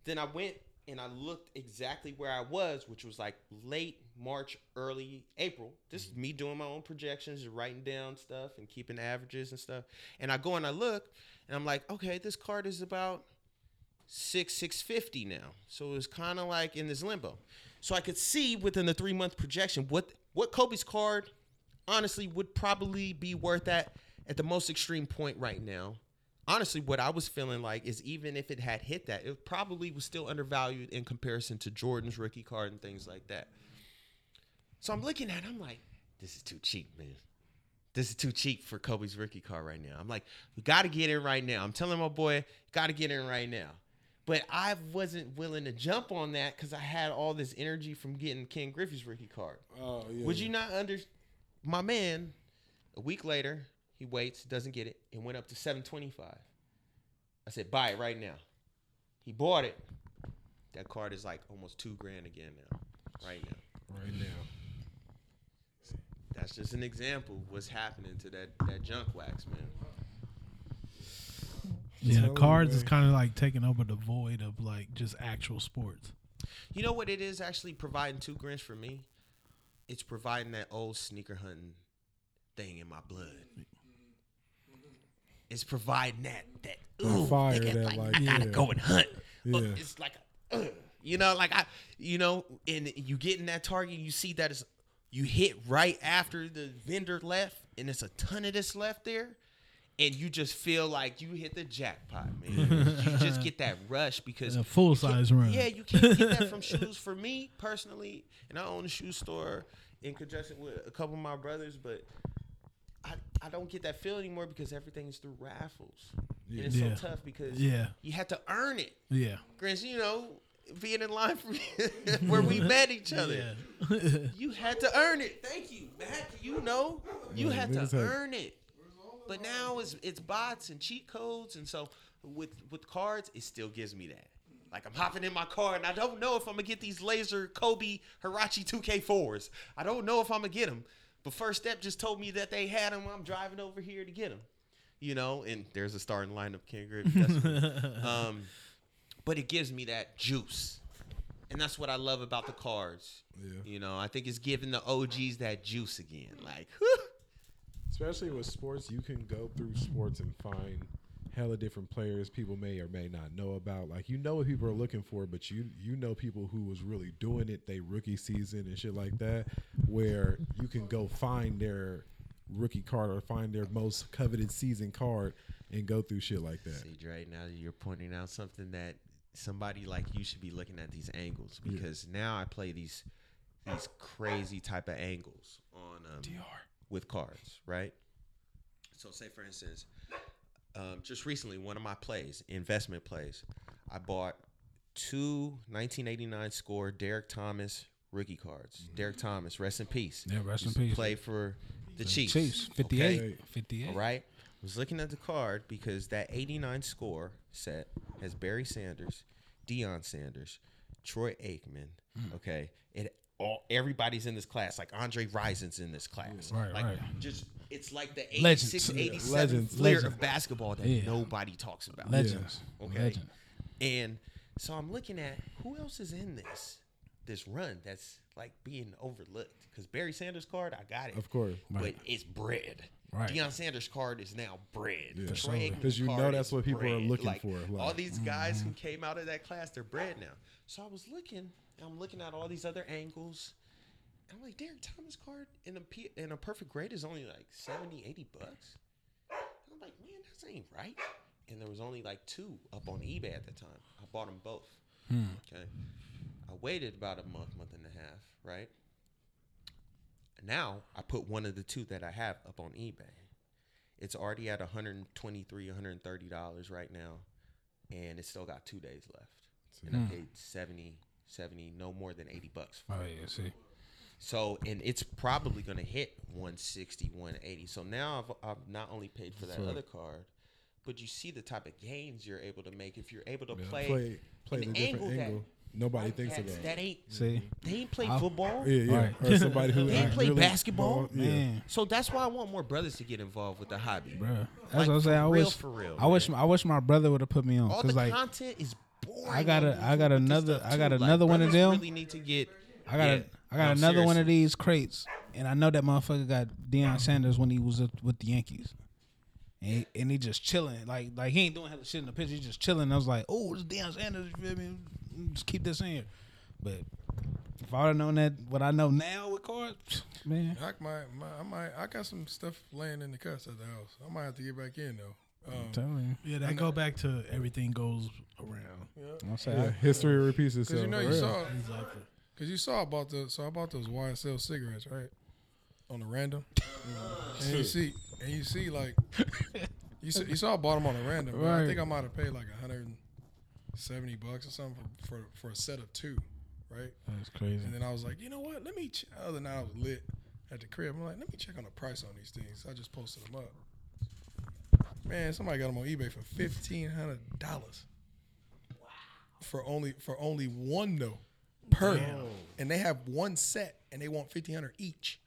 Then I went and I looked exactly where I was, which was like late March, early April. This is mm-hmm. me doing my own projections, writing down stuff and keeping averages and stuff. And I go and I look and I'm like, okay, this card is about six, six fifty now. So it was kind of like in this limbo. So I could see within the three month projection what what Kobe's card honestly would probably be worth at at the most extreme point right now. Honestly, what I was feeling like is even if it had hit that, it probably was still undervalued in comparison to Jordan's rookie card and things like that. So I'm looking at it, I'm like, this is too cheap, man. This is too cheap for Kobe's rookie card right now. I'm like, we got to get in right now. I'm telling my boy, got to get in right now. But I wasn't willing to jump on that because I had all this energy from getting Ken Griffey's rookie card. Oh, yeah. Would you not under my man? A week later, he waits, doesn't get it, It went up to seven twenty five. I said, buy it right now. He bought it. That card is like almost two grand again now, right now. Right now. That's just an example of what's happening to that that junk wax, man. Yeah, Tell the me, cards is uh, kind of like taking over the void of like just actual sports. You know what it is actually providing two grants for me? It's providing that old sneaker hunting thing in my blood. It's providing that that ooh, fire, nigga, that, like, like, I gotta yeah. go and hunt. Yeah. it's like a, uh, you know, like I, you know, and you get in that target, you see that it's you hit right after the vendor left, and it's a ton of this left there. And you just feel like you hit the jackpot, man. you just get that rush because A full size run. Yeah, you can't get that from shoes. For me personally, and I own a shoe store in conjunction with a couple of my brothers, but I, I don't get that feel anymore because everything is through raffles. And it's Yeah. so tough because Yeah. you had to earn it. Yeah. Grants, you know, being in line for where we met each other. Yeah. You had to earn it. Thank you, Matt. You know, you Yeah, had to earn it. But now it's it's bots and cheat codes, and so with with cards, it still gives me that. Like I'm hopping in my car and I don't know if I'm gonna get these laser Kobe Huarache 2K4s. I don't know if I'm gonna get them. But First Step just told me that they had them. I'm driving over here to get them. You know, and there's a starting lineup, Ken Grip. That's- um, but it gives me that juice, and that's what I love about the cards. Yeah. You know, I think it's giving the OGs that juice again. Like, whew, Especially with sports, you can go through sports and find hella different players people may or may not know about. Like you know what people are looking for, but you you know people who was really doing it they rookie season and shit like that, where you can go find their rookie card or find their most coveted season card and go through shit like that. See, Dre, now you're pointing out something that somebody like you should be looking at these angles because now I play these these crazy type of angles on um, with cards, right? So, say for instance, um, just recently, one of my plays, investment plays, I bought two 1989 score Derrick Thomas rookie cards. Derrick Thomas, rest in peace. Yeah, rest in peace. Play for the Chiefs. Chiefs, 58. Okay. 58. All right. I was looking at the card because that 89 score set has Barry Sanders, Deion Sanders, Troy Aikman. Hmm. Okay. It all everybody's in this class. Like Andre Rison's in this class. Right, like right. just it's like the Legends. 86, Yeah, 87 legends, flair legends. of basketball that Yeah. nobody talks about. Legends. Okay. Legend. And so I'm looking at who else is in this this run that's like being overlooked. Because Barry Sanders card, I got it. Of course. But it's bread. Right. Deion Sanders card is now bread. Yeah. Troy sure. Aikman's 'Cause you know card that's is what people are bread. looking Like, for, all these mm-hmm. guys who came out of that class, they're bread now. So I was looking, and I'm looking at all these other angles. I'm like, Derrick Thomas card in a P- in a perfect grade is only like 70, 80 bucks. And I'm like, man, that ain't right. And there was only like two up on eBay at the time. I bought them both. Hmm. Okay. I waited about a month, month and a half, right? Now I put one of the two that I have up on eBay. It's already at 123 130 dollars right now, and it's still got two days left. And I hmm. paid 70, 70, no more than 80 bucks for Oh, it. yeah, see. So, and it's probably going to hit 160, 180. So now I've, I've not only paid for that So- other card, but you see the type of gains you're able to make if you're able to Yeah. play, play play an the different angle that angle. Nobody thinks cats about. that ain't See? they ain't play I'll- football. Yeah, yeah. Right. Or somebody who They ain't ain't play really basketball. ball- Yeah. Man. So that's why I want more brothers to get involved with the hobby. Bro. That's Like, what I'm saying. I real, wish, for real, I wish. I wish my brother would have put me on. All Cause the like, content is boring. I got a- I got YouTube with this another- I got too. Like, another one of brothers them. Really need to get. I got yeah. a, I got No, another one of these crates, and I know that motherfucker got Deion Sanders when he was with the Yankees, and he, and he just chilling, like like he ain't doing hella shit in the picture, he just chilling. I was like, oh, it's Deion Sanders, you feel me? Just keep this in here. But if I would have known that, what I know now with cards, man, I might, might, I might, I got some stuff laying in the cuts at the house. I might have to get back in though. Um, I'm Yeah, that go back to everything goes around. I'm saying, Yeah, history repeats Cause itself. you know you real. saw, Exactly. Cause you saw about the, so I bought those YSL cigarettes right on the random, and you see, and you see like, you saw, you saw I bought them on a random. but I think I might have paid like 170 bucks or something for, for for a set of two, right? that's crazy. And then I was like, you know what? Let me. Ch-. Other night I was lit at the crib. I'm like, let me check on the price on these things. I just posted them up. Man, somebody got them on eBay for fifteen hundred dollars. Wow. For only for only one though, per, and they have one set, and they want fifteen hundred each.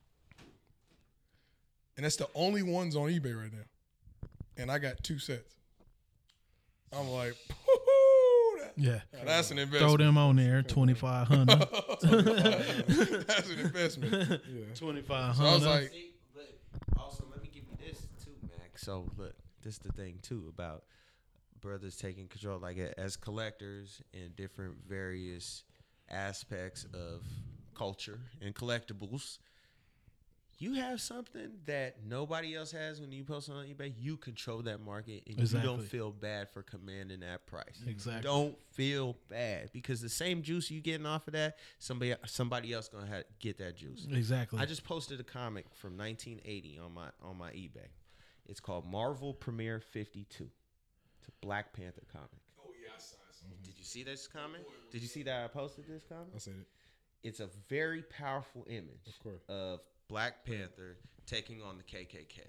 And that's the only ones on eBay right now. And I got two sets. I'm like, that, Yeah. that's an investment. Throw them on there, twenty five hundred. that's an investment. Twenty five hundred. So I was like, See, also let me give you this too, Mac. So look, this is the thing too about brothers taking control, like as collectors in different various aspects of culture and collectibles. You have something that nobody else has when you post on eBay. You control that market, and you don't feel bad for commanding that price. Exactly. Don't feel bad because the same juice you getting off of that, somebody somebody else gonna have, get that juice. exactly. I just posted a comic from 1980 on my on my eBay. It's called Marvel Premiere 52. It's a Black Panther comic. Oh yeah, I saw it. Did you see this comment? Did you see that I posted this comment? I said it. It's a very powerful image Of course. of Black Panther taking on the KKK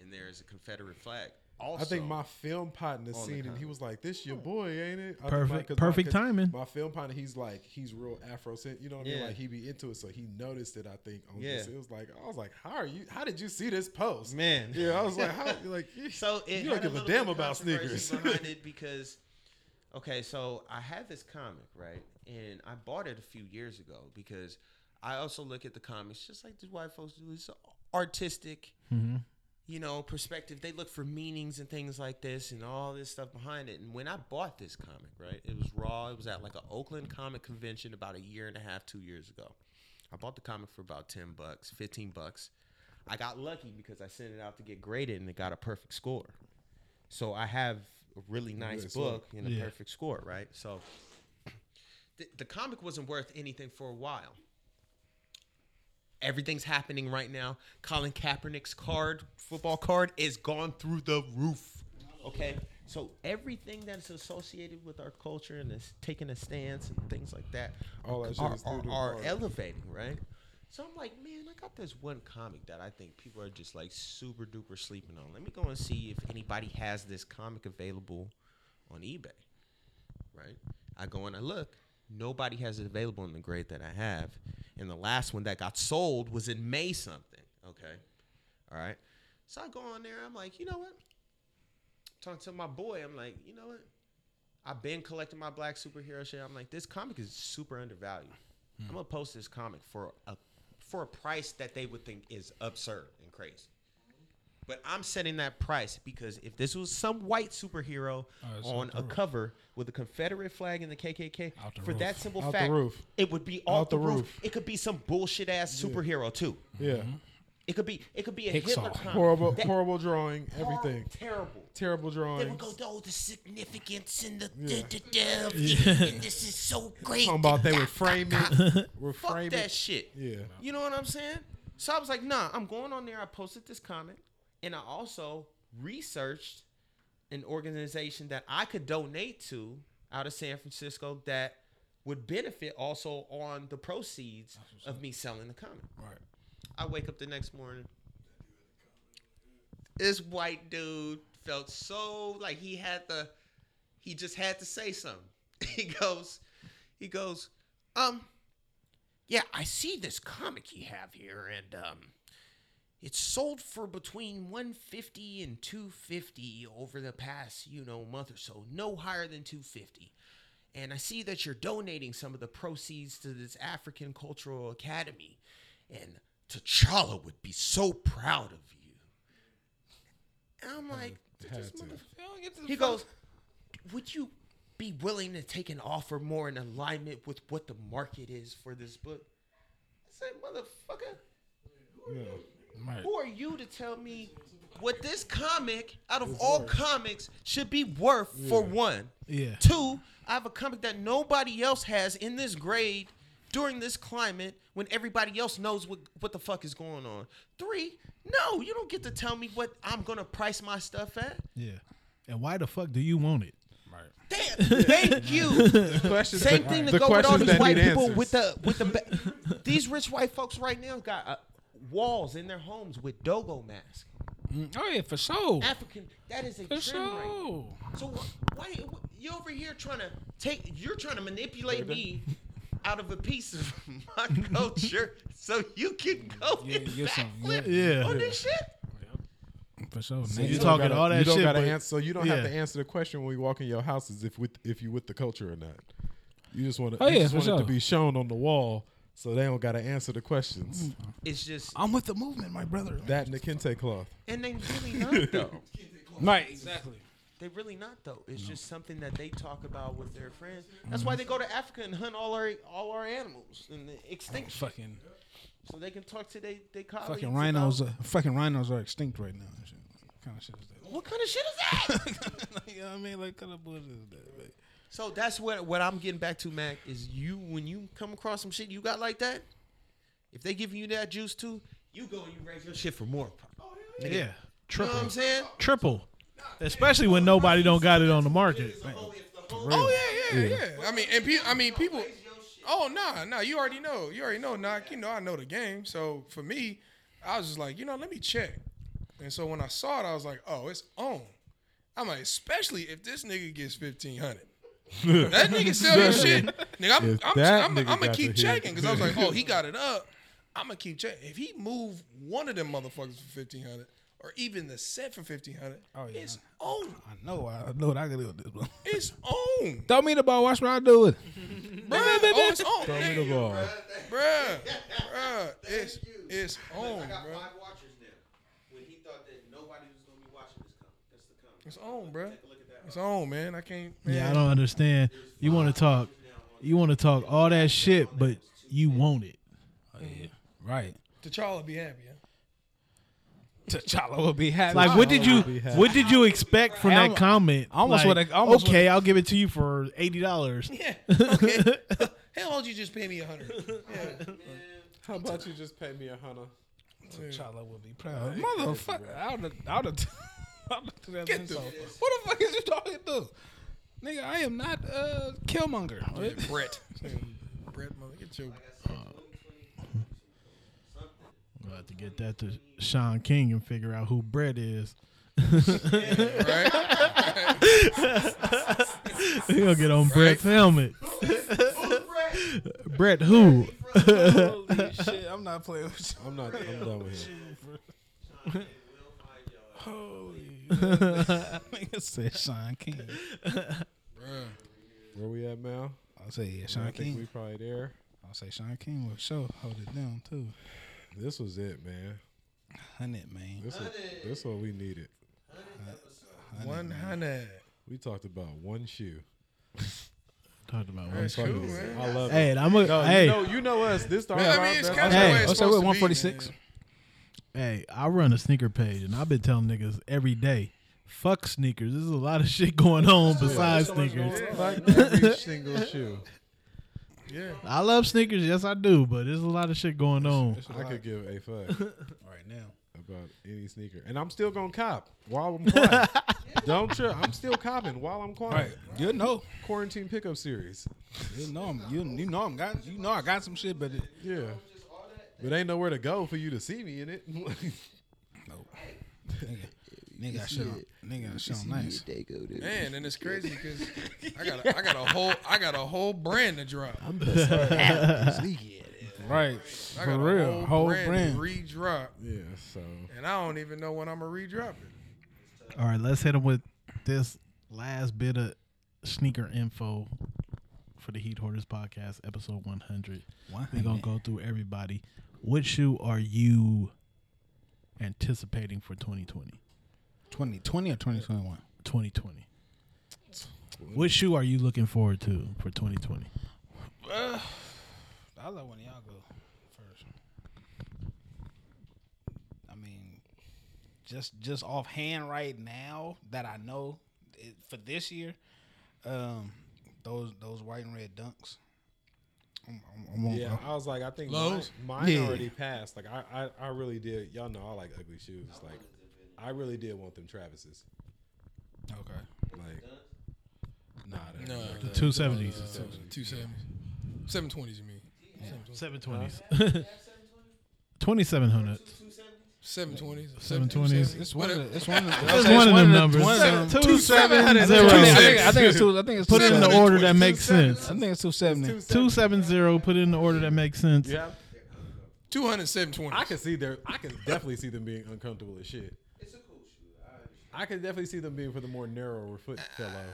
and there's a Confederate flag. Also, I think my film partner on the seen it. He was like, "This your boy, ain't it?" I Perfect- my- perfect my, 'cause timing. My film partner, he's like, he's real Afro, you know what I mean? Like he be into it, so he noticed it. I think. On Yeah. this. it was like, I was like, "How are you? How did you see this post, Man. Yeah, I was like, "How?" Like, So you don't give a little damn about sneakers. behind it because, okay, so I had this comic right, and I bought it a few years ago because I also look at the comics just like the white folks do. It's artistic, mm-hmm. you know, perspective. They look for meanings and things like this and all this stuff behind it. And when I bought this comic, right, it was raw. It was at like an Oakland comic convention about a year and a half, two years ago. I bought the comic for about ten bucks, fifteen bucks. I got lucky because I sent it out to get graded and it got a perfect score. So I have really nice book and a Yeah. perfect score, right? So the, the comic wasn't worth anything for a while. Everything's happening right now. Colin Kaepernick's card, football card, is gone through the roof. Okay, so everything that's associated with our culture and is taking a stance and things like that All that are, are, are elevating, right? So I'm like, man, I got this one comic that I think people are just like super duper sleeping on. Let me go and see if anybody has this comic available on eBay. Right? I go and I look. Nobody has it available in the grade that I have. And the last one that got sold was in May something. Okay. All right. So I go on there. I'm like, you know what? Talking to my boy, I'm like, you know what? I've been collecting my black superhero shit. I'm like, this comic is super undervalued. Hmm. I'm gonna post this comic for a for a price that they would think is absurd and crazy. But I'm setting that price because if this was some white superhero oh, it's on a roof. cover with a Confederate flag and the KKK, the for roof. that simple Out the fact, roof. it would be off the, the roof. roof. It could be some bullshit ass superhero too. yeah, mm-hmm. It could be it could be a Pixar. Hitler comic. horrible, That- horrible drawing, horrible, everything, terrible. terrible drawing. They would drawings. go, oh, the significance and the, Yeah. the, the, the and this is so great. Talking about they would frame it, would Fuck frame that it. shit. Yeah. You know what I'm saying? So I was like, nah, I'm going on there. I posted this comic, and I also researched an organization that I could donate to out of San Francisco that would benefit also on the proceeds of me selling the comic. Right. I wake up the next morning. This white dude felt so like he had the he just had to say something. He goes, he goes, um, yeah, I see this comic you have here, and um, it's sold for between 150 and 250 over the past, you know, month or so. No higher than 250. And I see that you're donating some of the proceeds to this African Cultural Academy. And T'Challa would be so proud of you. And I'm like, this motherfucker. He goes, Would you be willing to take an offer more in alignment with what the market is for this book? I said, Motherfucker, Right. who are you to tell me what this comic, out of all comics, should be worth for one? Yeah. Two, I have a comic that nobody else has in this grade during this climate when everybody else knows what, what the fuck is going on. Three, no, you don't get to tell me what I'm gonna price my stuff at. Yeah. And why the fuck do you want it? Damn, thank you. Questions, Same the- thing to the go with all these white people answers. with the with the ba- these rich white folks right now got uh, walls in their homes with Dogon masks. Mm, Oh yeah, for sure. African, that is a For trend right now. So wh- why you over here trying to take? You're trying to manipulate me out of a piece of my culture so you can go Yeah, and get some- backflip yeah. on this shit. For sure. So You Niggas- talking gotta- all that you don't shit, Gotta but- answer, so you don't have to answer the question when we walk in your houses if with if you with the culture or not. You just want to. Oh, you yeah, just for want it to be shown on the wall, so they don't got to answer the questions. It's just, I'm with the movement, my brother. That and the kente cloth. and they really not though. Right, exactly. They really not though. It's just something that they talk about with their friends. That's why they go to Africa and hunt all our all our animals and the extinct shit, Fucking so they can talk to they they colleagues. fucking rhinos. Uh, fucking rhinos are extinct right now. What kind of shit is that? What kind of shit is that? you know what I mean? Like, kind of bullshit is that? man? so that's what what I'm getting back to, Mac. Is you when you come across some shit you got like that, if they give you that juice too, you go and you raise your shit for more. Yeah. You know Triple. what I'm saying? Triple. Especially when nobody don't got it on the market. Oh yeah, yeah, yeah. I mean, and pe- I mean, people. Oh nah, nah. You already know. You already know. Knock. You know, I know the game. So for me, I was just like, you know, let me check. And so when I saw it, I was like, oh, it's on. I'm like, especially if this nigga gets fifteen hundred. that nigga sell his shit. Nigga, I'm, If I'm, I'm, nigga I'm gonna keep checking because I was like, oh, he got it up. I'm gonna keep checking. If he move one of them motherfuckers for fifteen hundred, or even the set for fifteen hundred. Oh yeah. it's on. I know. I know what I can do with this one. It's on, Throw me the ball. Watch what I do with. it. bruh. Oh, it's on, Throw me the ball. bruh, bruh. It's it's on, I got bruh. five watchers now. When he thought that nobody was gonna be watching this come, that's the come. It's on, bruh. Take a look at that. It's uh, on, man. I can't. Man. Yeah, I don't understand. You want to talk, you want to talk all that shit, but you want it. Oh, yeah. Right. T'Challa be happy. Huh? T'Challa will be happy. Like, what did you, what did you expect from that comment? I almost Like, would've- I almost okay, I'll give it to you for eighty dollars. Yeah. Okay. Hell, don't you just pay me a hundred? Yeah. How about you just pay me a hundred? T'Challa will be proud. Motherfucker. I would have. I would have. I would have Get the- What the fuck is you talking to? Nigga, I am not uh, Killmonger. Yeah, Brett. Brett, mother, get your. We'll to get that to Shaun King and figure out who Brett is. Right? He gonna get on Brett's helmet. Brett who? Holy shit, I'm not playing with you. I'm not. I'm done with him. Nigga said Shaun King. Where we at, Mal? I'll say yeah, I Sean think King. we probably there. I'll say Shaun King will show hold it down too. This was it, man. Hundred man. This was, this what we needed. One hundred. We talked about one shoe. Talked about one. That's Fuck cool, man. I love Hey, it. and I'm a No, hey you know, you know us. This started Man, I our mean, it's best- kinda Hey, the it's I'll say supposed we're to be, 146. man. hey. I run a sneaker page, and I've been telling niggas every day, fuck sneakers. There's a lot of shit going on besides sneakers. Fuck every single shoe. Yeah. I love sneakers, yes I do, but there's a lot of shit going on. I could give a fuck Right now. about any sneaker, and I'm still gonna cop while I'm quiet. Don't trip. I'm still copping while I'm quiet. Right. You know. Quarantine pickup series. You know I'm you, you know I'm got you know I got some shit, but it, Yeah. But ain't nowhere to go for you to see me in it. no. Nigga, nigga, I show, nigga, I show nice. Man, and it's crazy because I got a, I got a whole I got a whole brand to drop. Right. I For got real. a whole, Whole brand, brand. to re-drop, yeah. So and I don't even know when I'm gonna re-drop it. All right, let's hit them with this last bit of sneaker info for the Heat Hoarders podcast, episode 100. We're going to go through everybody. What shoe are you anticipating for 2020? 2020 or 2021? 2020. What shoe are you looking forward to for 2020? I'll let one of y'all go first. I mean, just just offhand right now that I know it, for this year, um, those those white and red dunks. I'm, I'm, I'm on- yeah, I was like, I think mine, mine Yeah. already passed. Like I, I, I really did. Y'all know I like ugly shoes. Like I really did want them Travises. okay. Like nah, they're- No, The 270s. two seventies, seven twenties. You mean 720s. 2700. seven twenties? 720s. It's one of the, it's one of the, It's one of them numbers. One of them. Two Two seven seven- zero. I think, I think, I think it's two. I think it's Put it in the order that makes sense. I think it's two seventy. Two seven zero. Put it in the order that makes sense. Yeah, Two hundred seven twenty. I can see their. I can definitely see them being uncomfortable as shit. It's a cool shoe. I could definitely see them being for the more narrower foot uh, fellow.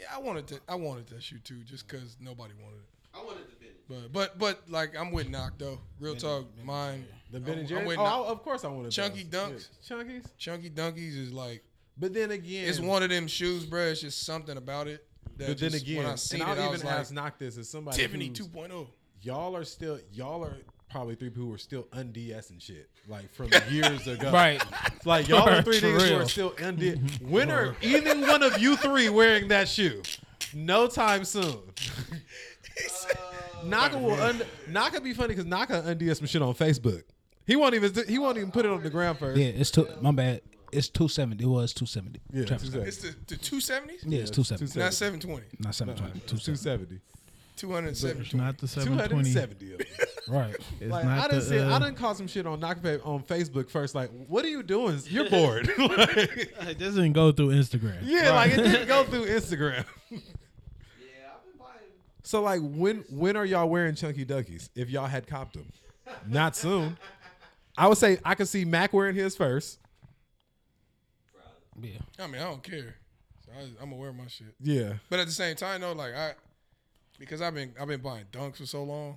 Yeah, I wanted to. I wanted that shoe too, just because nobody wanted it. I wanted the Benny. But but but like I'm with Knock though. Real talk, mine. The Ben and Jerry's. Oh, Knock. I- of course I wanted the Chunky those. Dunks? Yeah. Chunkies. Chunky Dunkies is like But then again, it's one of them shoes, bruh. It's just something about it. That But then just, again, when I seen and it, I'll I even was like, knock this as somebody Tiffany 2.0. Y'all are still y'all are probably three people who are still unds and shit like from years ago. Right. Like y'all are three For niggas who are still und. When are either one of you three wearing that shoe? No time soon. Naka will un- Naka be funny because Naka unds some shit on Facebook. He won't even he won't even put it on the ground first. Yeah, it's two. My bad. It's two seventy. It was two seventy. Yeah, 270. It's the, the 270s? Yeah, it's two seventy. Two Not seventy. 720. Not seven twenty. Two Two seventy. Seventy. two hundred It's not the 720. hundred seventy of them. Right. It's Like not I didn't the, see, I uh, didn't call some shit on Knockback on Facebook first. Like, what are you doing? You're bored. like, It doesn't go through Instagram. yeah, like it didn't go through Instagram. Yeah, I've been buying. So like, when when are y'all wearing chunky dunkies? If y'all had copped them, not soon. I would say I could see Mac wearing his first. Yeah. I mean, I don't care. So I, I'm gonna wear my shit. Yeah, But at the same time, though, like I, because I've been I've been buying dunks for so long,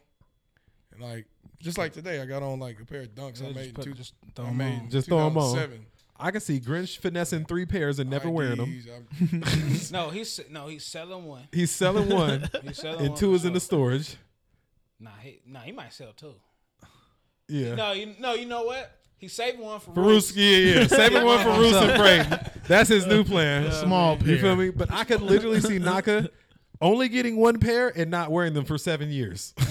and like just like today, I got on like a pair of dunks I made put- two, just throw I 'em made on. in Just throw 'em on. I can see Grinch finessing three pairs and never wearing them. No, he's no, he's selling one. He's selling one, He's selling and one two for is in the storage. Nah, he, nah, he might sell two. Yeah. No, you no, you know what? He's saving one for For Roos. Roos, yeah, yeah. Saving one for Roos and Brayton. That's his new plan. Small pair. You feel me? But I could literally see Naka only getting one pair and not wearing them for seven years.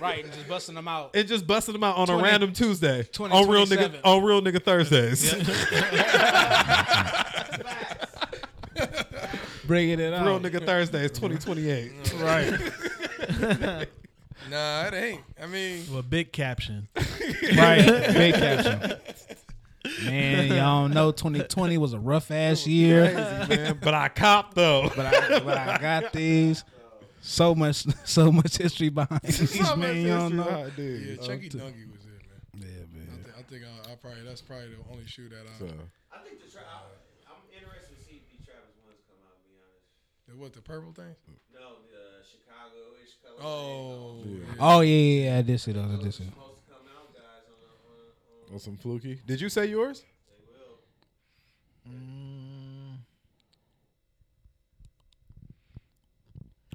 Right, and just busting them out. and just busting them out on 20 a random Tuesday 20, on real nigga 27. on real nigga Thursdays. Bringing it out. real nigga Thursdays, twenty twenty eight. Right. nah, it ain't. I mean, With a big caption. Right. big caption. Man, y'all know 2020 was a rough ass oh, year, man. But I copped though. but I but I got these. So much so much history behind these, man. You don't know. yeah, Chunky oh, Dunky was it, man. Yeah, I, man. th- I think I, I probably that's probably the only shoe that I. So, I think the tra- I, I'm interested to see if the Travis ones come out. To be honest. The, what the purple thing? No, the Chicago-ish color. Oh, Yeah. yeah. Oh yeah, yeah, yeah. I did see those. I did see. those. supposed to come out, guys. On, a, on, a, on on some fluky. Did you say yours? they will. Mm.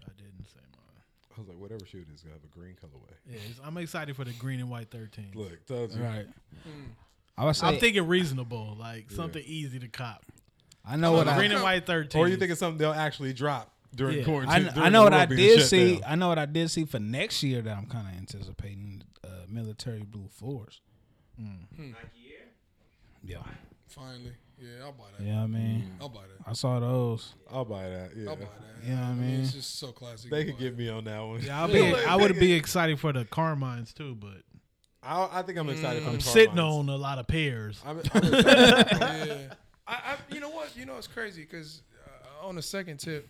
I didn't say mine. I was like, whatever shoe it is, gonna have a green colorway. Yeah, it's- I'm excited for the green and white 13. Look, told you. Right. I was I'm thinking reasonable, like something easy to cop. I know what I think green I. and white 13. Or you think it's something they'll actually drop during Yeah. quarantine? I, during I know the what I world being did shut see. down? I know what I did see for next year that I'm kind of anticipating. Uh, military blue fours. Nike Air. Yeah. Finally, yeah, I'll buy that. Yeah, I mean, I'll buy that. I saw those. I'll buy that. Yeah, I'll buy that. Yeah, I mean- it's just so classic. they could get me on that one. Yeah, I'll be. I would be excited for the Carmines too, but I, I think I'm excited. for I'm the sitting Carmines. on a lot of pairs. I'm, I'm yeah. I, I, you know what? You know it's crazy because uh, on the second tip,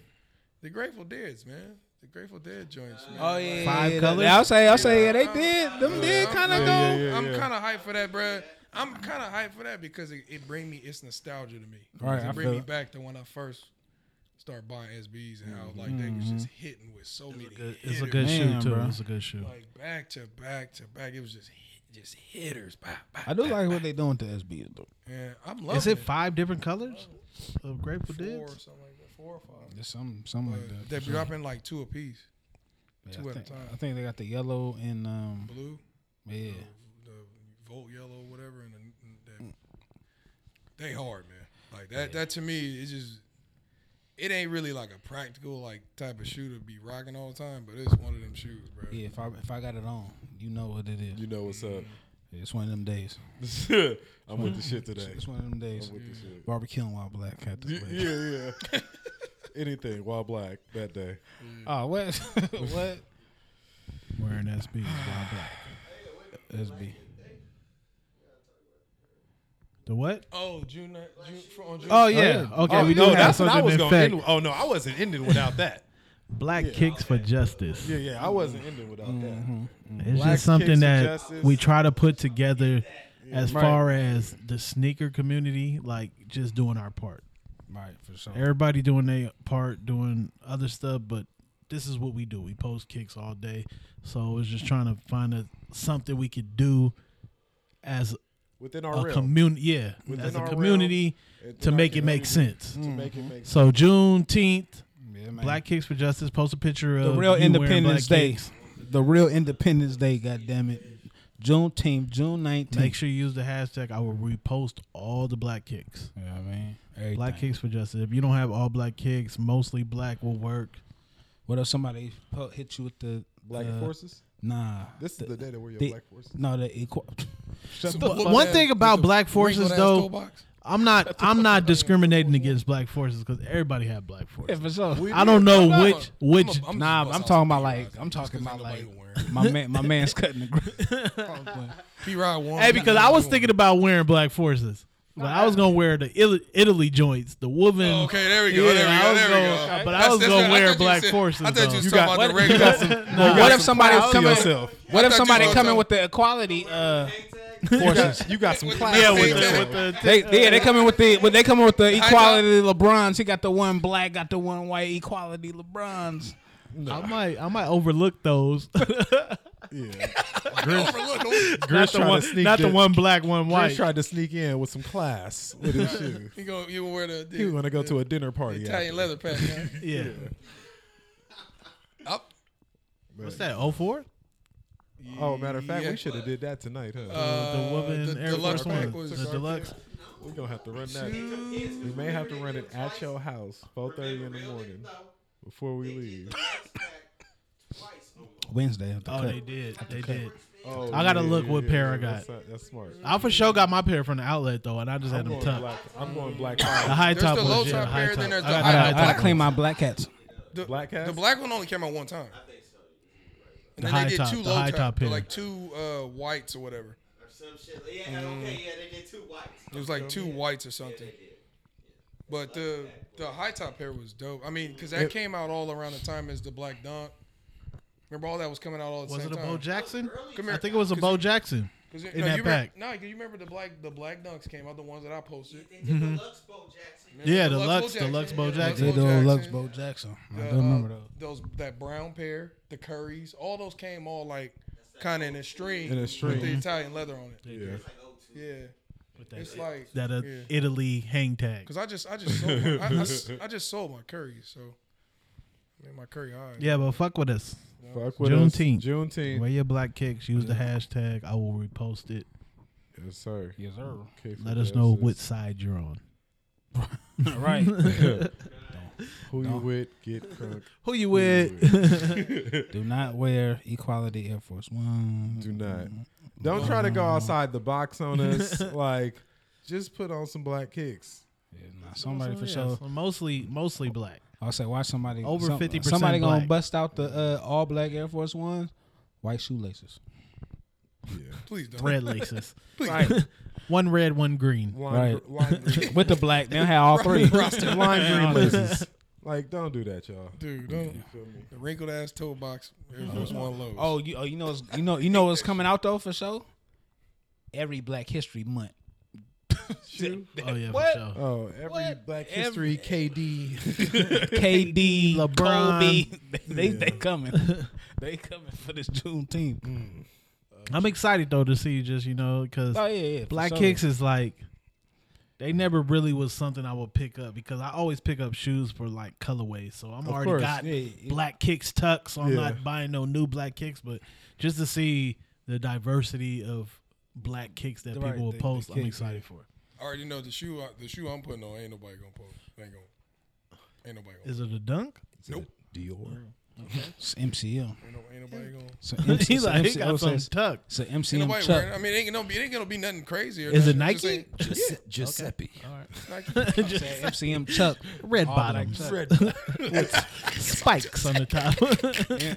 the Grateful Dead's man, the Grateful Dead joints. Man. Oh yeah, Five yeah, colors? I'll say, I'll say, yeah, they did. Them I'm- did kind of I'm- go. Yeah, yeah, I'm yeah. kind of hyped for that, bruh. I'm kind of hyped for that because it, it bring me it's nostalgia to me. Right, it I bring me it. back to when I first started buying SBs and how like they was mm-hmm. just hitting with so many. Good- It's a good Man, shoe too. bro. It's a good shoe. like back to back to back. It was just hit, just hitters. Bah, bah, I do bah, like bah. what they doing to SBs though. Yeah, I'm loving Is it five different colors of Grateful Four or Dead? something like that. Four or five. Just some, some like that. they're for sure. dropping like two a piece. Yeah, two I at a think, time. I think they got the yellow and um, Blue, yeah. the Volt Yellow, whatever, and the, that, they hard, man. Like that. That to me, it's just. It ain't really like a practical like type of shoe to be rocking all the time, but it's one of them shoes, bro. Yeah, if I if I got it on, you know what it is. You know what's up. It's one of them days. I'm with the shit today. It's one of them days. I'm with the shit. Barbecue while black had Y- this. Yeah, yeah. Anything while black that day. Oh what? what? Wearing SBs while black. SB. The what? Oh, June, ni- June for, on June. Oh yeah. Oh, okay, oh, we do no, have that's what I something was in going to effect. end. Oh no, I wasn't ending without that. Black kicks for justice. Yeah, yeah, I wasn't ending without Mm-hmm. that. It's Black just something that we try to put together as Right. far as the sneaker community, like just doing our part. Right, for sure. Everybody doing their part, doing other stuff, but this is what we do. We post kicks all day, so it's just trying to find a, something we could do as Within our community. Yeah, Within as a our community and to make it make sense. To make it make So Juneteenth, Yeah, man. Black Kicks for Justice. Post a picture of the real you wearing Independence Day. kicks. The real Independence Day. God damn it. June Juneteenth, June nineteenth. Make sure you use the hashtag. I will repost all the black kicks. Yeah, I mean, everything. Black kicks for justice. If you don't have all black kicks, mostly black will work. What if somebody hit you with the Black uh, forces. Nah, This is the day that we're your the- black forces. no the equal. Shut the But fuck one thing about black forces, though, box? I'm not. I'm not discriminating against black forces because everybody had black Yeah, forces. for sure. I don't know I'm a- which which. I'm a- I'm Nah, I'm bust talking about like I'm talking about like my man. My man's cutting the grass. P-Rod one. hey, because I was thinking about wearing black forces, but I was gonna wear the Italy, Italy joints, the woven. Oh, okay, there we go. Yeah, there we go. There we gonna- go. but I was gonna wear you black said- forces, I thought you though. was You talking got- about the what- regular. what got if some somebody class to coming? What if thought somebody coming with the equality uh, You forces? got, you got some class. yeah, Yeah, with with the, the- with the They yeah, they coming with the when they coming with the equality LeBrons. He got the one black, got the one white equality LeBrons. I might I might overlook those. Overlook them. Grinch not the one, to sneak not the in- one black, one Grinch white. tried to sneak in with some class with his shoes. You go. You wear the. He was gonna go to a dinner party. Italian after. leather pack. huh? Yeah. Up. What's that? 04? Oh, matter of fact, Yeah. we should have did that tonight, huh? Uh, the woman the Air deluxe Force One. was The deluxe. We're gonna have to run that. We may have to run it at your house, four thirty in the morning, before we leave. Wednesday. the Oh, cut. they did. They did. Oh, I gotta look what pair I got. that's smart. I for sure got my pair from the outlet though, and I just had I'm them going tucked. black. I'm going black. The Tie. high There's top the low yeah, top the high pair, top. then there's I the got I the high gotta, I gotta clean my black hats. The, Black hats? The black one only came out one time. And The then high they did top- two the low high top, top pair. like two uh, whites or whatever. Or some shit. Yeah, okay, yeah, they did two whites. It was like two whites or something. But the the high top pair was dope. I mean, because that It- came out all around the time as the black dunk. Remember all that was coming out all at the Was same it a time. Bo Jackson? Come I think it was a Bo you- Jackson. Cause it, in no, that you remember, pack. No, 'cause you remember the black the black dunks came out, the ones that I posted. They did deluxe Bo Jackson. Yeah, the the Lux, the Jackson? Lux Bo Yeah, Jackson. They Bo do Lux Jackson. Bo Jackson. I The, do remember uh, those. those that brown pair, the Curries, all those came all like kind of in a string, In a string with the Italian leather on it. Yeah. Yeah, With that, it's like that uh, yeah. Italy hang tag. Cause I just I just sold my, I, I s- I just sold my Curries, so I mean my Curry high. Yeah, but fuck with us. Fuck with Juneteenth. us. Juneteenth. Wear your black kicks. Use the hashtag. I will repost it. Yes, sir. Yes, sir. Okay, Let us know which side you're on. right. Who you with? Get crunk. Who you Who you with? Do not wear equality Air Force One. Do not. Mm. Don't try to go mm. outside the box on us. like, just put on some black kicks. Yeah, nah, somebody for Yeah, sure. so mostly, mostly black. I'll say, watch somebody Over 50% Somebody gonna bust out the uh, all black Air Force Ones, white shoelaces. Yeah. Please don't. Red laces. Please Right. one red, one green. Lime, Right. gr- lime green, With the black, they'll have all three. lime green laces. Like, don't do that, y'all. Dude, don't. Feel me? The wrinkled ass toe box Air Force One lows. Oh, you oh you know what's, you know you know what's coming out though for sure. Every Black History Month. Shoe? Oh yeah, What? for sure. Oh, every What? Black Every- History KD. KD, LeBron. Kobe, they they coming. they coming for this June Juneteenth. Mm. Uh, I'm excited though to see just you know because Oh yeah, yeah. for black sure. kicks is like they never really was something I would pick up because I always pick up shoes for like colorways. So I'm Of already course, got yeah, yeah. black kicks tucks. so I'm Yeah. not buying no new black kicks. But just to see the diversity of black kicks that Right, people will the- the post, I'm excited yeah. for. it. I already know the shoe. Uh, the shoe I'm putting on ain't nobody gonna post. Ain't gonna. Ain't nobody gonna. Is it a dunk? Nope. Dior. Mm, it's MCM. Ain't, no, ain't nobody gonna. So MC, He's so like, he got something says- tucked. so MCM nobody Chuck. wearing. I mean, it ain't gonna be. It ain't gonna be nothing crazy. Or Is it nothing. Just Nike? ain't- Giuseppe. Giuseppe. Nike. Say MCM Chuck. Red All bottoms, black with spikes on the top.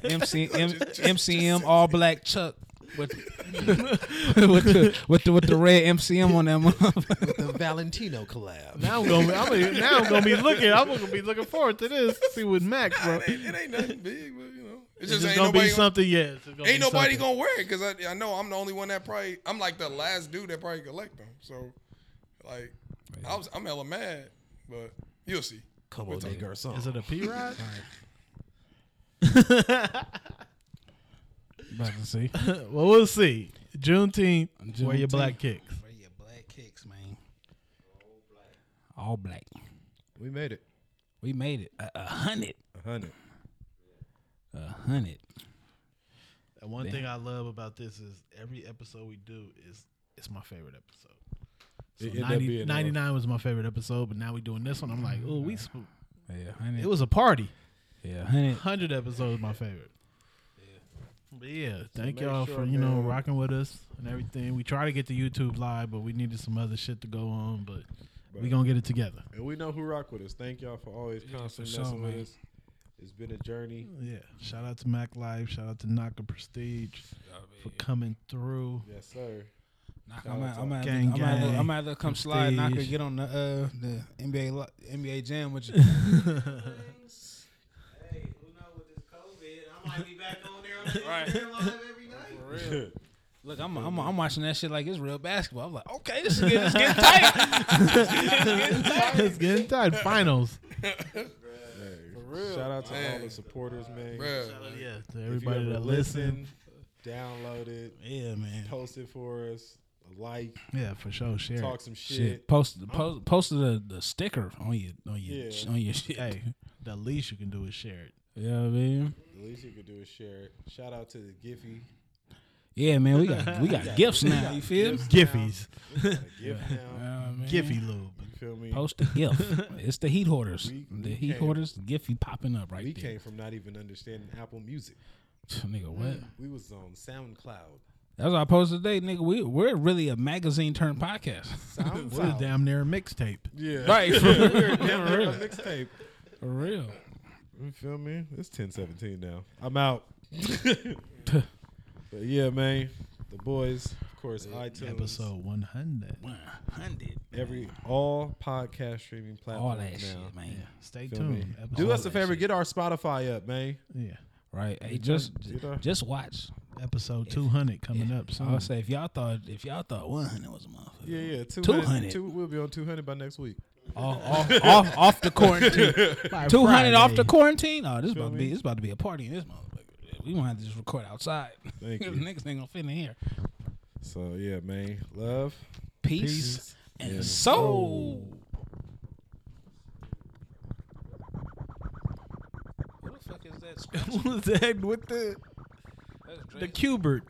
M- MC, M- MCM all black Chuck with with the with the with the red MCM on them. With the Valentino collab. now I'm gonna, I'm gonna, now I'm gonna be looking. I'm gonna be looking forward to this. See what Max, bro. it, ain't, it ain't nothing big, but you know, it's It's just, just ain't gonna nobody. be Gonna, something. Yeah, gonna ain't nobody something. gonna wear it because I, I know I'm the only one that probably. I'm like the last dude that probably collect them. So, like, I was, I'm hella mad, but you'll see. Come We'll on, talk. nigga, garçon. Is it a P rod? About to see. well, we'll see. Juneteenth, wear your black kicks. Where your black kicks, man? All black. All black. We made it. We made it. A, a hundred. A hundred. A hundred. And one Damn. thing I love about this is every episode we do is it's my favorite episode. So It 90, being, uh, 99 was my favorite episode, but now we're doing this one. I'm like, oh, we. sp- Yeah, hundred. It was a party. yeah, hundred. Hundred episodes my favorite. But yeah, thank make y'all sure, for you know rocking with us and everything. We try to get to YouTube live, but we needed some other shit to go on. But we gonna get it together. And we know who rock with us. Thank y'all for always constantly sure, messing with us. It's been a journey. Yeah. Shout out to Mac Life. Shout out to Naka Prestige for coming through. Yes, sir. Knock, I'm out at, to I'm at, Gang I'm at, Gang, I'm at to come slide. Knock Prestige. get on the uh the NBA lo- NBA jam with you. Hey, who know with this COVID? I might be back on there on that Instagram live every night. Look, I'm, I'm I'm watching that shit like it's real basketball. I'm like, okay, this is getting, it's getting tight. it's getting tight. Finals. For real. Shout out to all the supporters, man. Bruh. Yeah. To everybody that listened, download it, yeah, man. post it for us, like, Yeah, for sure. Share. talk some shit. Shit, post post posted the, the sticker on your on your Yeah. on your shit. Hey, the least you can do is share it. Yeah, I man. The least you could do is share it. Shout out to the Giphy. Yeah, man. We got we got gifts now. You feel me? Giffies. Gift now. Yeah. Giffy lube. You feel me? Post a gift. it's the heat hoarders. We- the we heat came- hoarders. Giffy popping up right we there. came from not even understanding Apple Music. Nigga, what? We was on SoundCloud. That's what I posted today, nigga. We we're really a magazine turned podcast. We're SoundCloud. damn near a mixtape. Yeah. right. we For, were damn near a mixtape. for real. You feel me? It's ten seventeen now. I'm out. but yeah, man. The boys, of course, iTunes, Episode 100. 100. every all podcast streaming All that now. shit, man. Stay Feel tuned. Do us a favor, get our Spotify up, man. Yeah. Right. Hey, just our- just watch. Episode 200 coming up soon. I'll say if y'all thought if y'all thought 100 was a motherfucker. yeah, yeah, 200. 200. We'll be on 200 by next week. Off, off, off, off the quarantine. Two hundred off the quarantine. Oh, this about to be this about to be a party in this motherfucker. We gonna have to just record outside. Thank you. Niggas ain't gonna fit in here. So yeah, man. Love. Peace, Peace. and Yeah. soul. What the fuck is that? What was that with the the. Cubert?